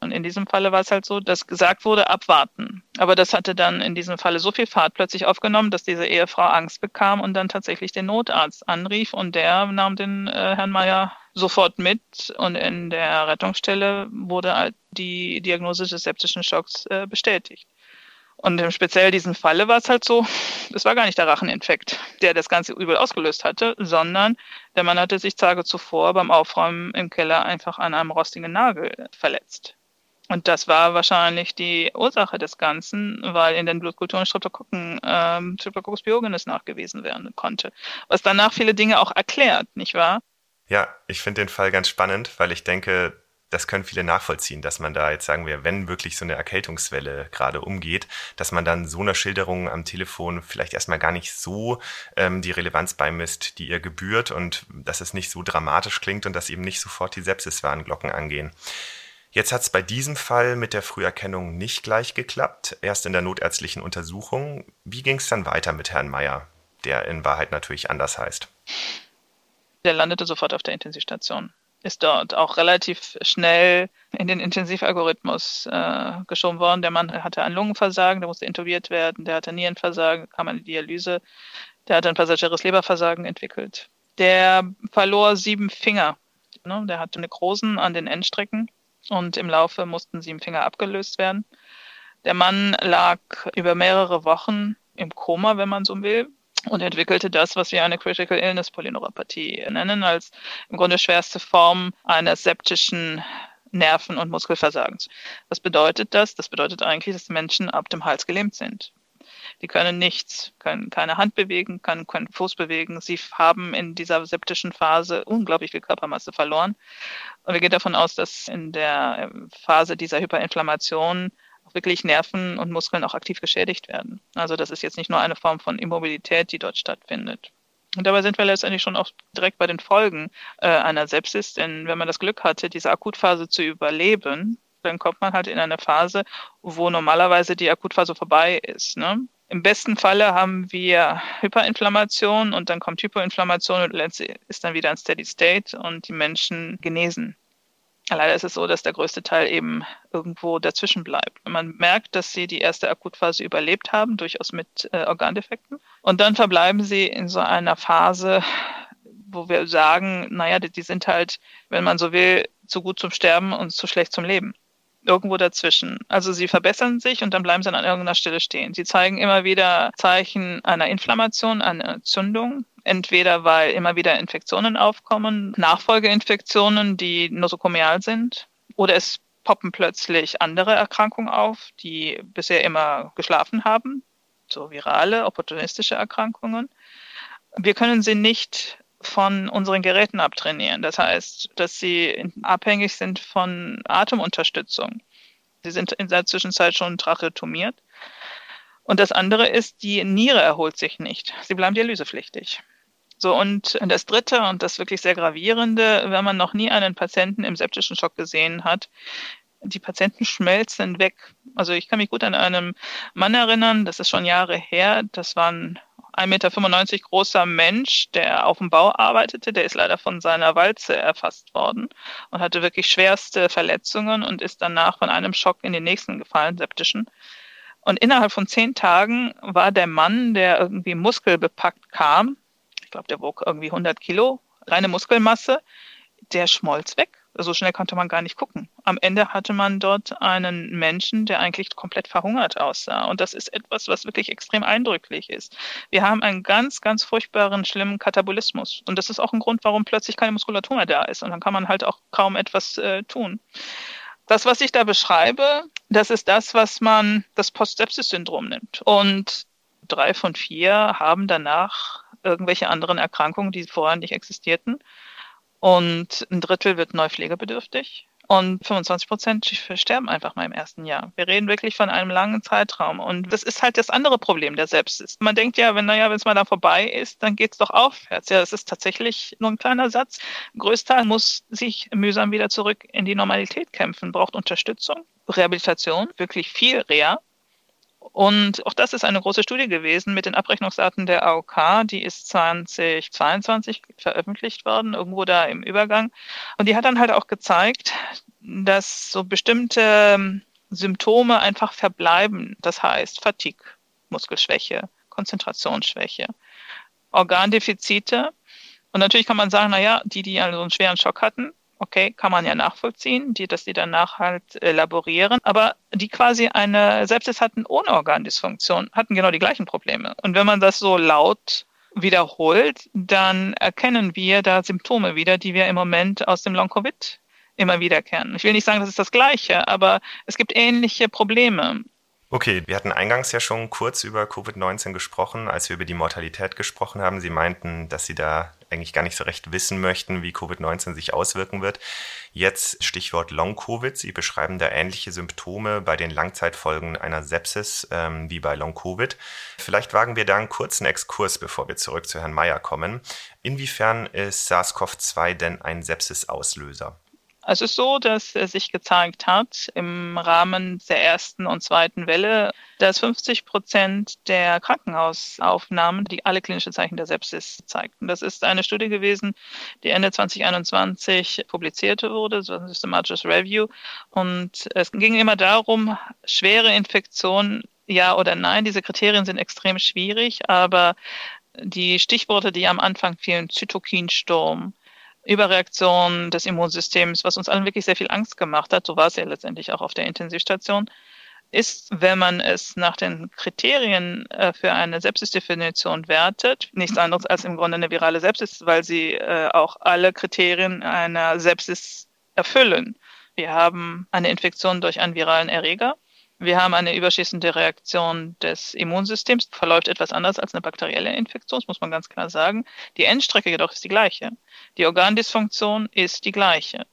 Und in diesem Falle war es halt so, dass gesagt wurde, abwarten. Aber das hatte dann in diesem Falle so viel Fahrt plötzlich aufgenommen, dass diese Ehefrau Angst bekam und dann tatsächlich den Notarzt anrief und der nahm den äh, Herrn Meier sofort mit und in der Rettungsstelle wurde halt die Diagnose des septischen Schocks äh, bestätigt. Und im speziell diesen Falle war es halt so, es war gar nicht der Racheninfekt, der das ganze Übel ausgelöst hatte, sondern der Mann hatte sich Tage zuvor beim Aufräumen im Keller einfach an einem rostigen Nagel verletzt. Und das war wahrscheinlich die Ursache des Ganzen, weil in den Blutkulturen Streptokokken, ähm, Streptococcus pyogenes nachgewiesen werden konnte. Was danach viele Dinge auch erklärt, nicht wahr? Ja, ich finde den Fall ganz spannend, weil ich denke, das können viele nachvollziehen, dass man da jetzt sagen wir, wenn wirklich so eine Erkältungswelle gerade umgeht, dass man dann so einer Schilderung am Telefon vielleicht erstmal gar nicht so ähm, die Relevanz beimisst, die ihr gebührt und dass es nicht so dramatisch klingt und dass eben nicht sofort die Sepsiswarnglocken angehen. Jetzt hat es bei diesem Fall mit der Früherkennung nicht gleich geklappt, erst in der notärztlichen Untersuchung. Wie ging es dann weiter mit Herrn Meyer, der in Wahrheit natürlich anders heißt? Der landete sofort auf der Intensivstation ist dort auch relativ schnell in den Intensivalgorithmus äh, geschoben worden. Der Mann hatte ein Lungenversagen, der musste intubiert werden, der hatte Nierenversagen, kam eine Dialyse, der hatte ein passageres Leberversagen entwickelt. Der verlor sieben Finger. Ne? Der hatte Nekrosen an den Endstrecken und im Laufe mussten sieben Finger abgelöst werden. Der Mann lag über mehrere Wochen im Koma, wenn man so will und entwickelte das, was wir eine Critical Illness Polyneuropathie nennen, als im Grunde schwerste Form eines septischen Nerven- und Muskelversagens. Was bedeutet das? Das bedeutet eigentlich, dass Menschen ab dem Hals gelähmt sind. Die können nichts, können keine Hand bewegen, können keinen Fuß bewegen. Sie haben in dieser septischen Phase unglaublich viel Körpermasse verloren. Und wir gehen davon aus, dass in der Phase dieser Hyperinflammation wirklich Nerven und Muskeln auch aktiv geschädigt werden. Also das ist jetzt nicht nur eine Form von Immobilität, die dort stattfindet. Und dabei sind wir letztendlich schon auch direkt bei den Folgen äh, einer Sepsis, denn wenn man das Glück hatte, diese Akutphase zu überleben, dann kommt man halt in eine Phase, wo normalerweise die Akutphase vorbei ist. Ne? Im besten Falle haben wir Hyperinflammation und dann kommt Hypoinflammation und letztlich ist dann wieder ein Steady State und die Menschen genesen. Leider ist es so, dass der größte Teil eben irgendwo dazwischen bleibt. Man merkt, dass sie die erste Akutphase überlebt haben, durchaus mit äh, Organdefekten. Und dann verbleiben sie in so einer Phase, wo wir sagen, naja, die, die sind halt, wenn man so will, zu gut zum Sterben und zu schlecht zum Leben irgendwo dazwischen. Also sie verbessern sich und dann bleiben sie an irgendeiner Stelle stehen. Sie zeigen immer wieder Zeichen einer Inflammation, einer Entzündung. Entweder weil immer wieder Infektionen aufkommen, Nachfolgeinfektionen, die nosokomial sind, oder es poppen plötzlich andere Erkrankungen auf, die bisher immer geschlafen haben, so virale, opportunistische Erkrankungen. Wir können sie nicht von unseren Geräten abtrainieren. Das heißt, dass sie abhängig sind von Atemunterstützung. Sie sind in der Zwischenzeit schon tracheotomiert. Und das andere ist, die Niere erholt sich nicht. Sie bleiben dialysepflichtig. So, und das dritte und das wirklich sehr gravierende, wenn man noch nie einen Patienten im septischen Schock gesehen hat, die Patienten schmelzen weg. Also ich kann mich gut an einen Mann erinnern, das ist schon Jahre her, das war ein 1,95 Meter großer Mensch, der auf dem Bau arbeitete, der ist leider von seiner Walze erfasst worden und hatte wirklich schwerste Verletzungen und ist danach von einem Schock in den nächsten gefallen, septischen. Und innerhalb von zehn Tagen war der Mann, der irgendwie muskelbepackt kam, ich glaube, der wog irgendwie 100 Kilo, reine Muskelmasse, der schmolz weg so schnell konnte man gar nicht gucken. Am Ende hatte man dort einen Menschen, der eigentlich komplett verhungert aussah. Und das ist etwas, was wirklich extrem eindrücklich ist. Wir haben einen ganz, ganz furchtbaren, schlimmen Katabolismus. Und das ist auch ein Grund, warum plötzlich keine Muskulatur mehr da ist. Und dann kann man halt auch kaum etwas äh, tun. Das, was ich da beschreibe, das ist das, was man das Post-Sepsis-Syndrom nennt. Und drei von vier haben danach irgendwelche anderen Erkrankungen, die vorher nicht existierten. Und ein Drittel wird neu pflegebedürftig und 25 Prozent sterben einfach mal im ersten Jahr. Wir reden wirklich von einem langen Zeitraum. Und das ist halt das andere Problem der Sepsis. Man denkt ja, wenn, naja, wenn es mal da vorbei ist, dann geht's doch aufwärts. Ja, das ist tatsächlich nur ein kleiner Satz. Größteil muss sich mühsam wieder zurück in die Normalität kämpfen, braucht Unterstützung, Rehabilitation, wirklich viel Reha. Und auch das ist eine große Studie gewesen mit den Abrechnungsdaten der AOK. Die ist 2022 veröffentlicht worden, irgendwo da im Übergang. Und die hat dann halt auch gezeigt, dass so bestimmte Symptome einfach verbleiben. Das heißt Fatigue, Muskelschwäche, Konzentrationsschwäche, Organdefizite. Und natürlich kann man sagen, naja, die, die also einen schweren Schock hatten, okay, kann man ja nachvollziehen, die, dass die danach halt elaborieren, aber die quasi eine Sepsis hatten ohne Organdysfunktion, hatten genau die gleichen Probleme. Und wenn man das so laut wiederholt, dann erkennen wir da Symptome wieder, die wir im Moment aus dem Long-Covid immer wieder kennen. Ich will nicht sagen, das ist das Gleiche, aber es gibt ähnliche Probleme. Okay, wir hatten eingangs ja schon kurz über Covid-19 gesprochen, als wir über die Mortalität gesprochen haben. Sie meinten, dass Sie da eigentlich gar nicht so recht wissen möchten, wie Covid-19 sich auswirken wird. Jetzt Stichwort Long-Covid. Sie beschreiben da ähnliche Symptome bei den Langzeitfolgen einer Sepsis ähm, wie bei Long-Covid. Vielleicht wagen wir da einen kurzen Exkurs, bevor wir zurück zu Herrn Meyer kommen. Inwiefern ist SARS-CoV-2 denn ein Sepsis-Auslöser? Es ist so, dass es sich gezeigt hat im Rahmen der ersten und zweiten Welle, dass 50 Prozent der Krankenhausaufnahmen die alle klinische Zeichen der Sepsis zeigten. Das ist eine Studie gewesen, die Ende 2021 publiziert wurde, so ein systematisches Review. Und es ging immer darum, schwere Infektionen ja oder nein. Diese Kriterien sind extrem schwierig, aber die Stichworte, die am Anfang fielen, Zytokinsturm, Überreaktion des Immunsystems, was uns allen wirklich sehr viel Angst gemacht hat, so war es ja letztendlich auch auf der Intensivstation, ist, wenn man es nach den Kriterien äh, für eine Sepsisdefinition wertet, nichts anderes als im Grunde eine virale Sepsis, weil sie äh, auch alle Kriterien einer Sepsis erfüllen. Wir haben eine Infektion durch einen viralen Erreger. Wir haben eine überschießende Reaktion des Immunsystems, verläuft etwas anders als eine bakterielle Infektion, das muss man ganz klar sagen. Die Endstrecke jedoch ist die gleiche. Die Organdysfunktion ist die gleiche.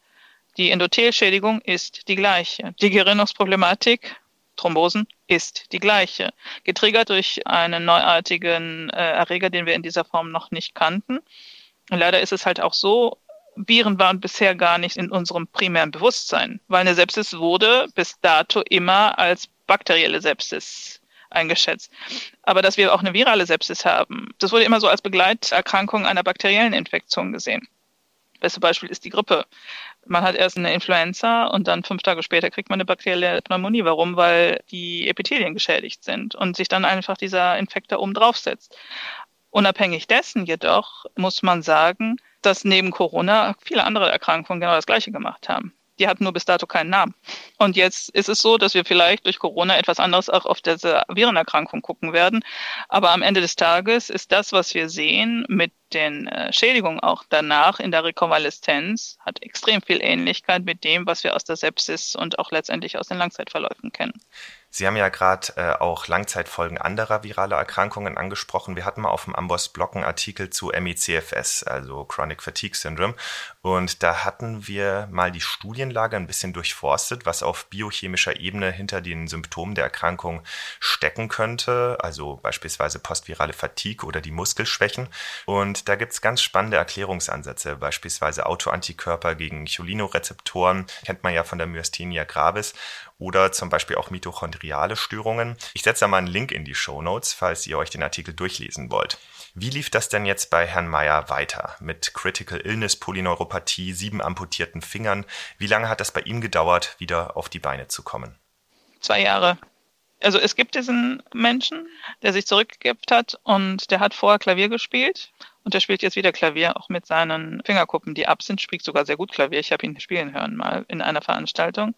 Die Endothelschädigung ist die gleiche. Die Gerinnungsproblematik, Thrombosen, ist die gleiche. Getriggert durch einen neuartigen äh, Erreger, den wir in dieser Form noch nicht kannten. Und leider ist es halt auch so, Viren waren bisher gar nicht in unserem primären Bewusstsein, weil eine Sepsis wurde bis dato immer als bakterielle Sepsis eingeschätzt. Aber dass wir auch eine virale Sepsis haben, das wurde immer so als Begleiterkrankung einer bakteriellen Infektion gesehen. Beste Beispiel ist die Grippe. Man hat erst eine Influenza und dann fünf Tage später kriegt man eine bakterielle Pneumonie. Warum? Weil die Epithelien geschädigt sind und sich dann einfach dieser Infekt da oben draufsetzt. Unabhängig dessen jedoch muss man sagen, dass neben Corona viele andere Erkrankungen genau das Gleiche gemacht haben. Die hatten nur bis dato keinen Namen. Und jetzt ist es so, dass wir vielleicht durch Corona etwas anderes auch auf diese Virenerkrankung gucken werden. Aber am Ende des Tages ist das, was wir sehen mit den äh, Schädigungen auch danach in der Rekonvaleszenz, hat extrem viel Ähnlichkeit mit dem, was wir aus der Sepsis und auch letztendlich aus den Langzeitverläufen kennen. Sie haben ja gerade äh, auch Langzeitfolgen anderer viraler Erkrankungen angesprochen. Wir hatten mal auf dem Amboss Blog einen Artikel zu MICFS, also Chronic Fatigue Syndrome. Und da hatten wir mal die Studienlage ein bisschen durchforstet, was auf biochemischer Ebene hinter den Symptomen der Erkrankung stecken könnte, also beispielsweise postvirale Fatigue oder die Muskelschwächen. Und da gibt's ganz spannende Erklärungsansätze, beispielsweise Autoantikörper gegen Cholinorezeptoren, kennt man ja von der Myasthenia gravis oder zum Beispiel auch mitochondriale Störungen. Ich setze da mal einen Link in die Show Notes, falls ihr euch den Artikel durchlesen wollt. Wie lief das denn jetzt bei Herrn Meyer weiter? Mit Critical Illness, Polyneuropathie, sieben amputierten Fingern. Wie lange hat das bei ihm gedauert, wieder auf die Beine zu kommen? Zwei Jahre. Also es gibt diesen Menschen, der sich zurückgegeben hat und der hat vorher Klavier gespielt und der spielt jetzt wieder Klavier, auch mit seinen Fingerkuppen, die ab sind, spielt sogar sehr gut Klavier. Ich habe ihn spielen hören mal in einer Veranstaltung.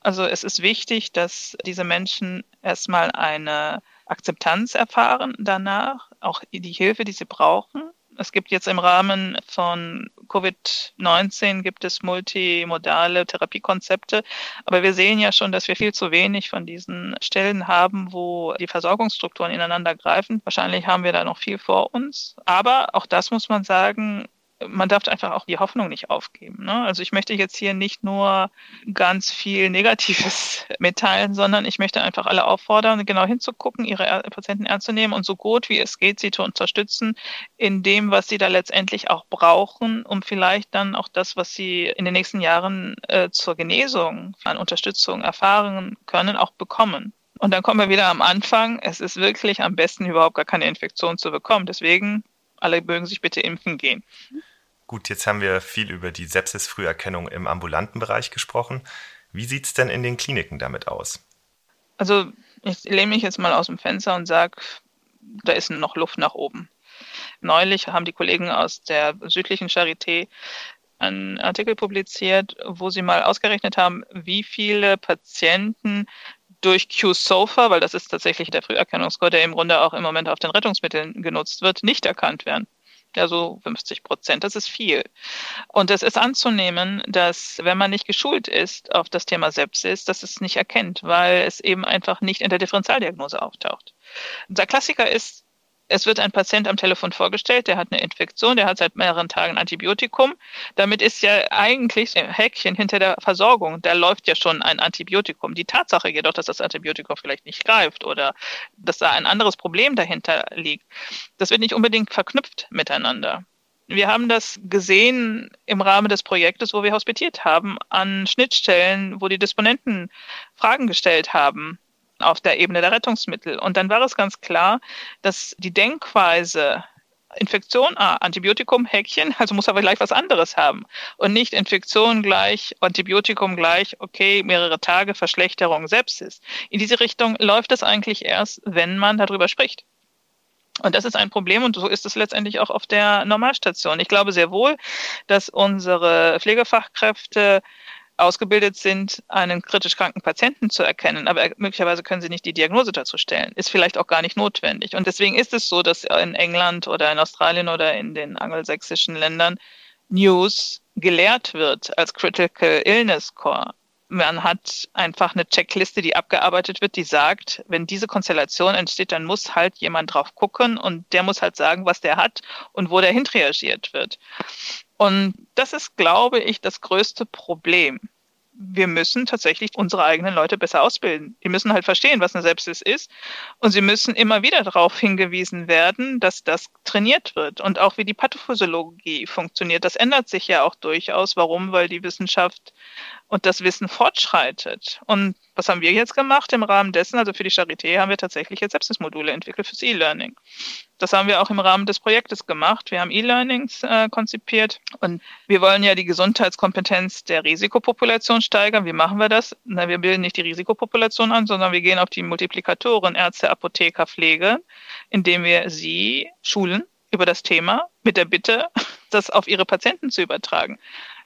Also es ist wichtig, dass diese Menschen erstmal eine Akzeptanz erfahren danach, auch die Hilfe, die sie brauchen. Es gibt jetzt im Rahmen von Covid-19 gibt es multimodale Therapiekonzepte, aber wir sehen ja schon, dass wir viel zu wenig von diesen Stellen haben, wo die Versorgungsstrukturen ineinander greifen. Wahrscheinlich haben wir da noch viel vor uns, aber auch das muss man sagen, man darf einfach auch die Hoffnung nicht aufgeben. Ne? Also ich möchte jetzt hier nicht nur ganz viel Negatives (laughs) mitteilen, sondern ich möchte einfach alle auffordern, genau hinzugucken, ihre Patienten ernst zu nehmen und so gut wie es geht, sie zu unterstützen in dem, was sie da letztendlich auch brauchen, um vielleicht dann auch das, was sie in den nächsten Jahren äh, zur Genesung an Unterstützung erfahren können, auch bekommen. Und dann kommen wir wieder am Anfang. Es ist wirklich am besten, überhaupt gar keine Infektion zu bekommen. Deswegen alle mögen sich bitte impfen gehen. Gut, jetzt haben wir viel über die Sepsis-Früherkennung im ambulanten Bereich gesprochen. Wie sieht es denn in den Kliniken damit aus? Also ich lehne mich jetzt mal aus dem Fenster und sage, da ist noch Luft nach oben. Neulich haben die Kollegen aus der südlichen Charité einen Artikel publiziert, wo sie mal ausgerechnet haben, wie viele Patienten durch Q-SOFA, weil das ist tatsächlich der Früherkennungscode, der im Grunde auch im Moment auf den Rettungsmitteln genutzt wird, nicht erkannt werden. Ja, so 50 Prozent. Das ist viel. Und es ist anzunehmen, dass wenn man nicht geschult ist auf das Thema Sepsis, dass es nicht erkennt, weil es eben einfach nicht in der Differentialdiagnose auftaucht. Der Klassiker ist es wird ein Patient am Telefon vorgestellt, der hat eine Infektion, der hat seit mehreren Tagen Antibiotikum. Damit ist ja eigentlich ein Häkchen hinter der Versorgung. Da läuft ja schon ein Antibiotikum. Die Tatsache jedoch, dass das Antibiotikum vielleicht nicht greift oder dass da ein anderes Problem dahinter liegt, das wird nicht unbedingt verknüpft miteinander. Wir haben das gesehen im Rahmen des Projektes, wo wir hospitiert haben, an Schnittstellen, wo die Disponenten Fragen gestellt haben auf der Ebene der Rettungsmittel. Und dann war es ganz klar, dass die Denkweise Infektion, ah, Antibiotikum, Häkchen, (laughs) also muss aber gleich was anderes haben. Und nicht Infektion gleich, Antibiotikum gleich, okay, mehrere Tage Verschlechterung, Sepsis. In diese Richtung läuft es eigentlich erst, wenn man darüber spricht. Und das ist ein Problem und so ist es letztendlich auch auf der Normalstation. Ich glaube sehr wohl, dass unsere Pflegefachkräfte ausgebildet sind, einen kritisch kranken Patienten zu erkennen, aber möglicherweise können sie nicht die Diagnose dazu stellen. Ist vielleicht auch gar nicht notwendig. Und deswegen ist es so, dass in England oder in Australien oder in den angelsächsischen Ländern News gelehrt wird als Critical Illness Core. Man hat einfach eine Checkliste, die abgearbeitet wird, die sagt, wenn diese Konstellation entsteht, dann muss halt jemand drauf gucken und der muss halt sagen, was der hat und wo der hinreagiert wird. Und das ist, glaube ich, das größte Problem. Wir müssen tatsächlich unsere eigenen Leute besser ausbilden. Die müssen halt verstehen, was eine Sepsis ist. Und sie müssen immer wieder darauf hingewiesen werden, dass das trainiert wird. Und auch wie die Pathophysiologie funktioniert. Das ändert sich ja auch durchaus. Warum? Weil die Wissenschaft und das Wissen fortschreitet. Und was haben wir jetzt gemacht im Rahmen dessen? Also für die Charité haben wir tatsächlich jetzt Sepsis-Module entwickelt fürs E-Learning. Das haben wir auch im Rahmen des Projektes gemacht. Wir haben E-Learnings äh, konzipiert und wir wollen ja die Gesundheitskompetenz der Risikopopulation steigern. Wie machen wir das? Na, wir bilden nicht die Risikopopulation an, sondern wir gehen auf die Multiplikatoren, Ärzte, Apotheker, Pflege, indem wir sie schulen über das Thema mit der Bitte, (laughs) das auf ihre Patienten zu übertragen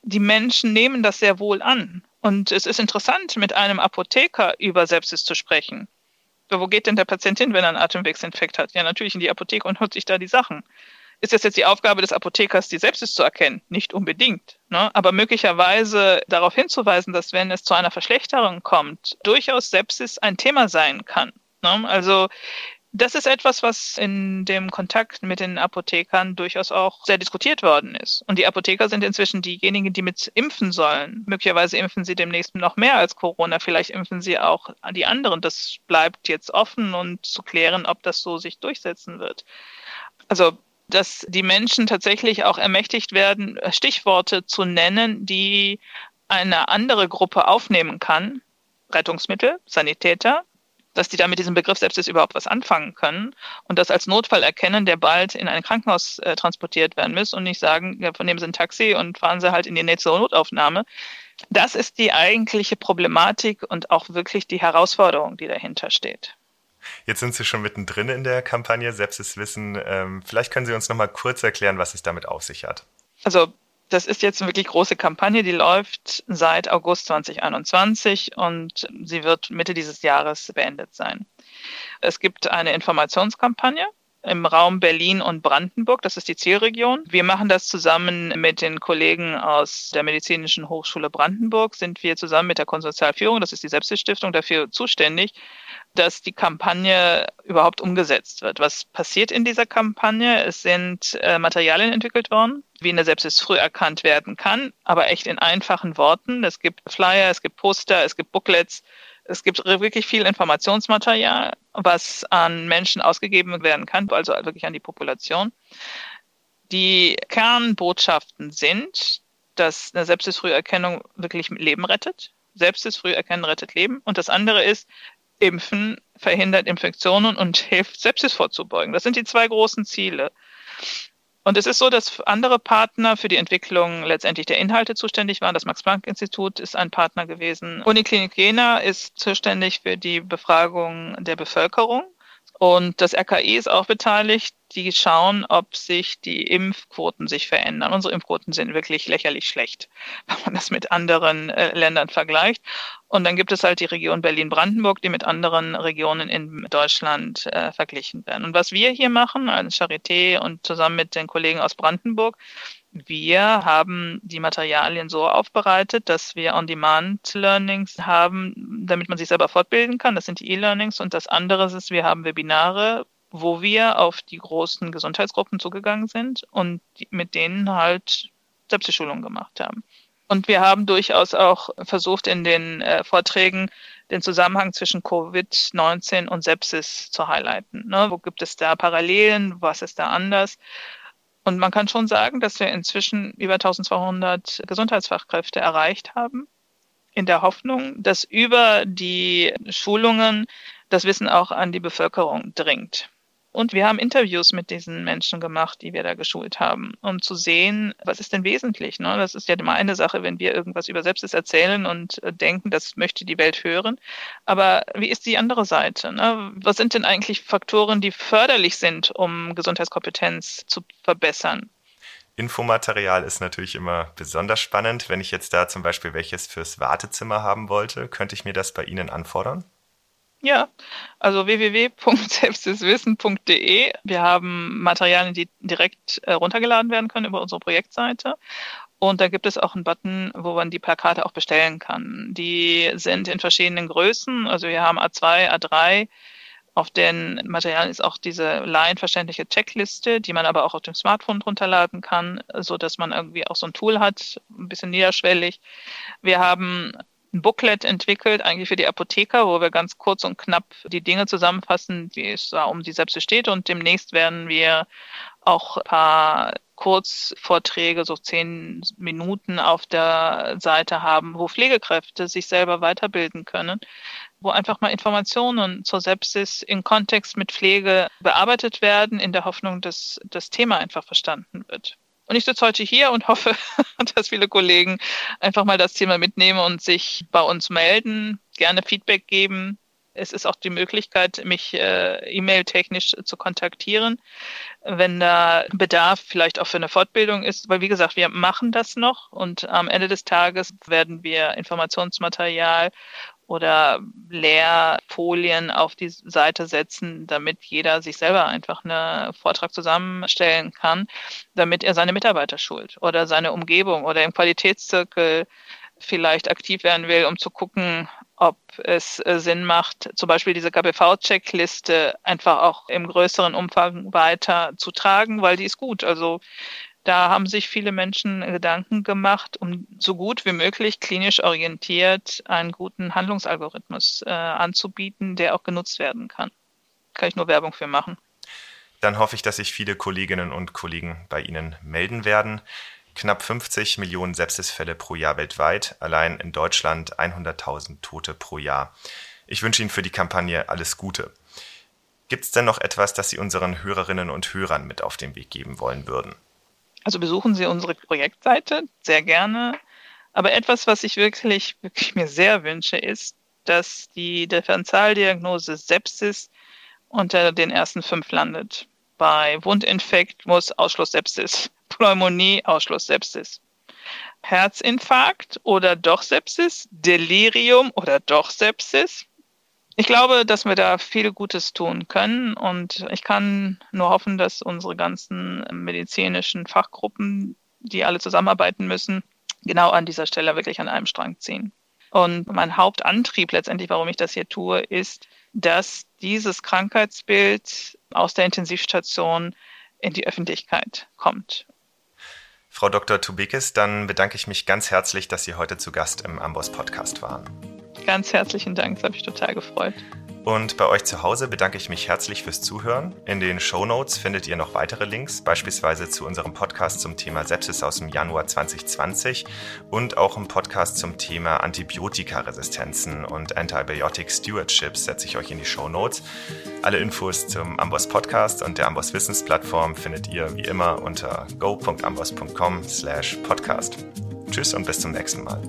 die Menschen nehmen das sehr wohl an. Und es ist interessant, mit einem Apotheker über Sepsis zu sprechen. Wo geht denn der Patient hin, wenn er einen Atemwegsinfekt hat? Ja, natürlich in die Apotheke und holt sich da die Sachen. Ist das jetzt die Aufgabe des Apothekers, die Sepsis zu erkennen? Nicht unbedingt. Ne? Aber möglicherweise darauf hinzuweisen, dass wenn es zu einer Verschlechterung kommt, durchaus Sepsis ein Thema sein kann. Ne? Also das ist etwas, was in dem Kontakt mit den Apothekern durchaus auch sehr diskutiert worden ist. Und die Apotheker sind inzwischen diejenigen, die mit impfen sollen. Möglicherweise impfen sie demnächst noch mehr als Corona. Vielleicht impfen sie auch die anderen. Das bleibt jetzt offen und zu klären, ob das so sich durchsetzen wird. Also dass die Menschen tatsächlich auch ermächtigt werden, Stichworte zu nennen, die eine andere Gruppe aufnehmen kann. Rettungsmittel, Sanitäter, dass die da mit diesem Begriff Sepsis überhaupt was anfangen können und das als Notfall erkennen, der bald in ein Krankenhaus äh, transportiert werden muss und nicht sagen, ja, von dem ein Taxi und fahren Sie halt in die nächste Notaufnahme. Das ist die eigentliche Problematik und auch wirklich die Herausforderung, die dahinter steht. Jetzt sind Sie schon mittendrin in der Kampagne Sepsis Wissen. Ähm, vielleicht können Sie uns noch mal kurz erklären, was es damit auf sich hat. Also das ist jetzt eine wirklich große Kampagne, die läuft seit August 2021 und sie wird Mitte dieses Jahres beendet sein. Es gibt eine Informationskampagne im Raum Berlin und Brandenburg. Das ist die Zielregion. Wir machen das zusammen mit den Kollegen aus der Medizinischen Hochschule Brandenburg. Sind wir zusammen mit der Konsortialführung, das ist die Sepsis-Stiftung, dafür zuständig, dass die Kampagne überhaupt umgesetzt wird. Was passiert in dieser Kampagne? Es sind äh, Materialien entwickelt worden, wie eine Sepsis früh erkannt werden kann, aber echt in einfachen Worten. Es gibt Flyer, es gibt Poster, es gibt Booklets, es gibt wirklich viel Informationsmaterial, was an Menschen ausgegeben werden kann, also wirklich an die Population. Die Kernbotschaften sind, dass eine Sepsis-Früherkennung wirklich Leben rettet. Sepsis früh erkennen rettet Leben. Und das andere ist, Impfen verhindert Infektionen und (laughs) hilft, Sepsis vorzubeugen. Das sind die zwei großen Ziele. Und es ist so, dass andere Partner für die Entwicklung letztendlich der Inhalte zuständig waren. Das Max-Planck-Institut ist ein Partner gewesen. Uniklinik Jena ist zuständig für die Befragung der Bevölkerung. Und das RKI ist auch beteiligt. Die schauen, ob sich die Impfquoten sich verändern. Unsere Impfquoten sind wirklich lächerlich schlecht, (laughs) wenn man das mit anderen äh, Ländern vergleicht. Und dann gibt es halt die Region Berlin-Brandenburg, die mit anderen Regionen in Deutschland äh, verglichen werden. Und was wir hier machen als Charité und zusammen mit den Kollegen aus Brandenburg, wir haben die Materialien so aufbereitet, dass wir On-Demand-Learnings haben, damit man sich selber fortbilden kann. Das sind die E-Learnings. Und das andere ist, wir haben Webinare, wo wir auf die großen Gesundheitsgruppen zugegangen sind und mit denen halt Selbstschulungen gemacht haben. Und wir haben durchaus auch versucht, in den äh, Vorträgen den Zusammenhang zwischen Covid-19 und Sepsis zu highlighten. Ne? Wo gibt es da Parallelen? Was ist da anders? Und man kann schon sagen, dass wir inzwischen über 1200 Gesundheitsfachkräfte erreicht haben, in der Hoffnung, dass über die Schulungen das Wissen auch an die Bevölkerung dringt. Und wir haben Interviews mit diesen Menschen gemacht, die wir da geschult haben, um zu sehen, was ist denn wesentlich. Ne? Das ist ja immer eine Sache, wenn wir irgendwas über Sepsis erzählen und äh, denken, das möchte die Welt hören. Aber wie ist die andere Seite? Ne? Was sind denn eigentlich Faktoren, die förderlich sind, um Gesundheitskompetenz zu verbessern? Infomaterial ist natürlich immer besonders spannend. Wenn ich jetzt da zum Beispiel welches fürs Wartezimmer haben wollte, könnte ich mir das bei Ihnen anfordern? Ja, also www.selbsteswissen.de. Wir haben Materialien, die direkt äh, runtergeladen werden können über unsere Projektseite. Und da gibt es auch einen Button, wo man die Plakate auch bestellen kann. Die sind in verschiedenen Größen. Also wir haben A2, A3. Auf den Materialien ist auch diese laienverständliche Checkliste, die man aber auch auf dem Smartphone runterladen kann, so dass man irgendwie auch so ein Tool hat, ein bisschen niederschwellig. Wir haben ein Booklet entwickelt, eigentlich für die Apotheker, wo wir ganz kurz und knapp die Dinge zusammenfassen, wie es da um die Sepsis steht. Und demnächst werden wir auch ein paar Kurzvorträge, so zehn Minuten auf der Seite haben, wo Pflegekräfte sich selber weiterbilden können, wo einfach mal Informationen zur Sepsis in Kontext mit Pflege bearbeitet werden, in der Hoffnung, dass das Thema einfach verstanden wird. Und ich sitze heute hier und hoffe, (laughs) dass viele Kollegen einfach mal das Thema mitnehmen und sich bei uns melden, gerne Feedback geben. Es ist auch die Möglichkeit, mich äh, e-mail-technisch zu kontaktieren, wenn da Bedarf vielleicht auch für eine Fortbildung ist. Weil, wie gesagt, wir machen das noch und am Ende des Tages werden wir Informationsmaterial oder Lehrfolien auf die Seite setzen, damit jeder sich selber einfach einen Vortrag zusammenstellen kann, damit er seine Mitarbeiter schult oder seine Umgebung oder im Qualitätszirkel vielleicht aktiv werden will, um zu gucken, ob es äh, Sinn macht, zum Beispiel diese KPV-Checkliste einfach auch im größeren Umfang weiter zu tragen, weil die ist gut. Also da haben sich viele Menschen Gedanken gemacht, um so gut wie möglich klinisch orientiert einen guten Handlungsalgorithmus äh, anzubieten, der auch genutzt werden kann. Kann ich nur Werbung für machen. Dann hoffe ich, dass sich viele Kolleginnen und Kollegen bei Ihnen melden werden. Knapp 50 Millionen Sepsisfälle pro Jahr weltweit, allein in Deutschland 100.000 Tote pro Jahr. Ich wünsche Ihnen für die Kampagne alles Gute. Gibt es denn noch etwas, das Sie unseren Hörerinnen und Hörern mit auf den Weg geben wollen würden? Also besuchen Sie unsere Projektseite sehr gerne. Aber etwas, was ich wirklich, wirklich mir sehr wünsche, ist, dass die Differentialdiagnose Sepsis unter den ersten fünf landet. Bei Wundinfekt muss Ausschluss Sepsis, (laughs) Pneumonie Ausschluss Sepsis. Herzinfarkt oder doch Sepsis, Delirium oder doch Sepsis, ich glaube, dass wir da viel Gutes tun können und ich kann nur hoffen, dass unsere ganzen medizinischen Fachgruppen, die alle zusammenarbeiten müssen, genau an dieser Stelle wirklich an einem Strang ziehen. Und mein Hauptantrieb letztendlich, warum ich das hier tue, ist, dass dieses Krankheitsbild aus der Intensivstation in die Öffentlichkeit kommt. Frau Dr. Tubekis, dann bedanke ich mich ganz herzlich, dass Sie heute zu Gast im Amboss Podcast waren. Ganz herzlichen Dank, das habe ich total gefreut. Und bei euch zu Hause bedanke ich mich herzlich fürs Zuhören. In den Show Notes findet ihr noch weitere Links, beispielsweise zu unserem Podcast zum Thema Sepsis aus dem Januar 2020 und auch im Podcast zum Thema Antibiotikaresistenzen und Antibiotic Stewardships setze ich euch in die Show Notes. Alle Infos zum Amboss Podcast und der Amboss Wissensplattform findet ihr wie immer unter go.amboss.com slash podcast. Tschüss und bis zum nächsten Mal.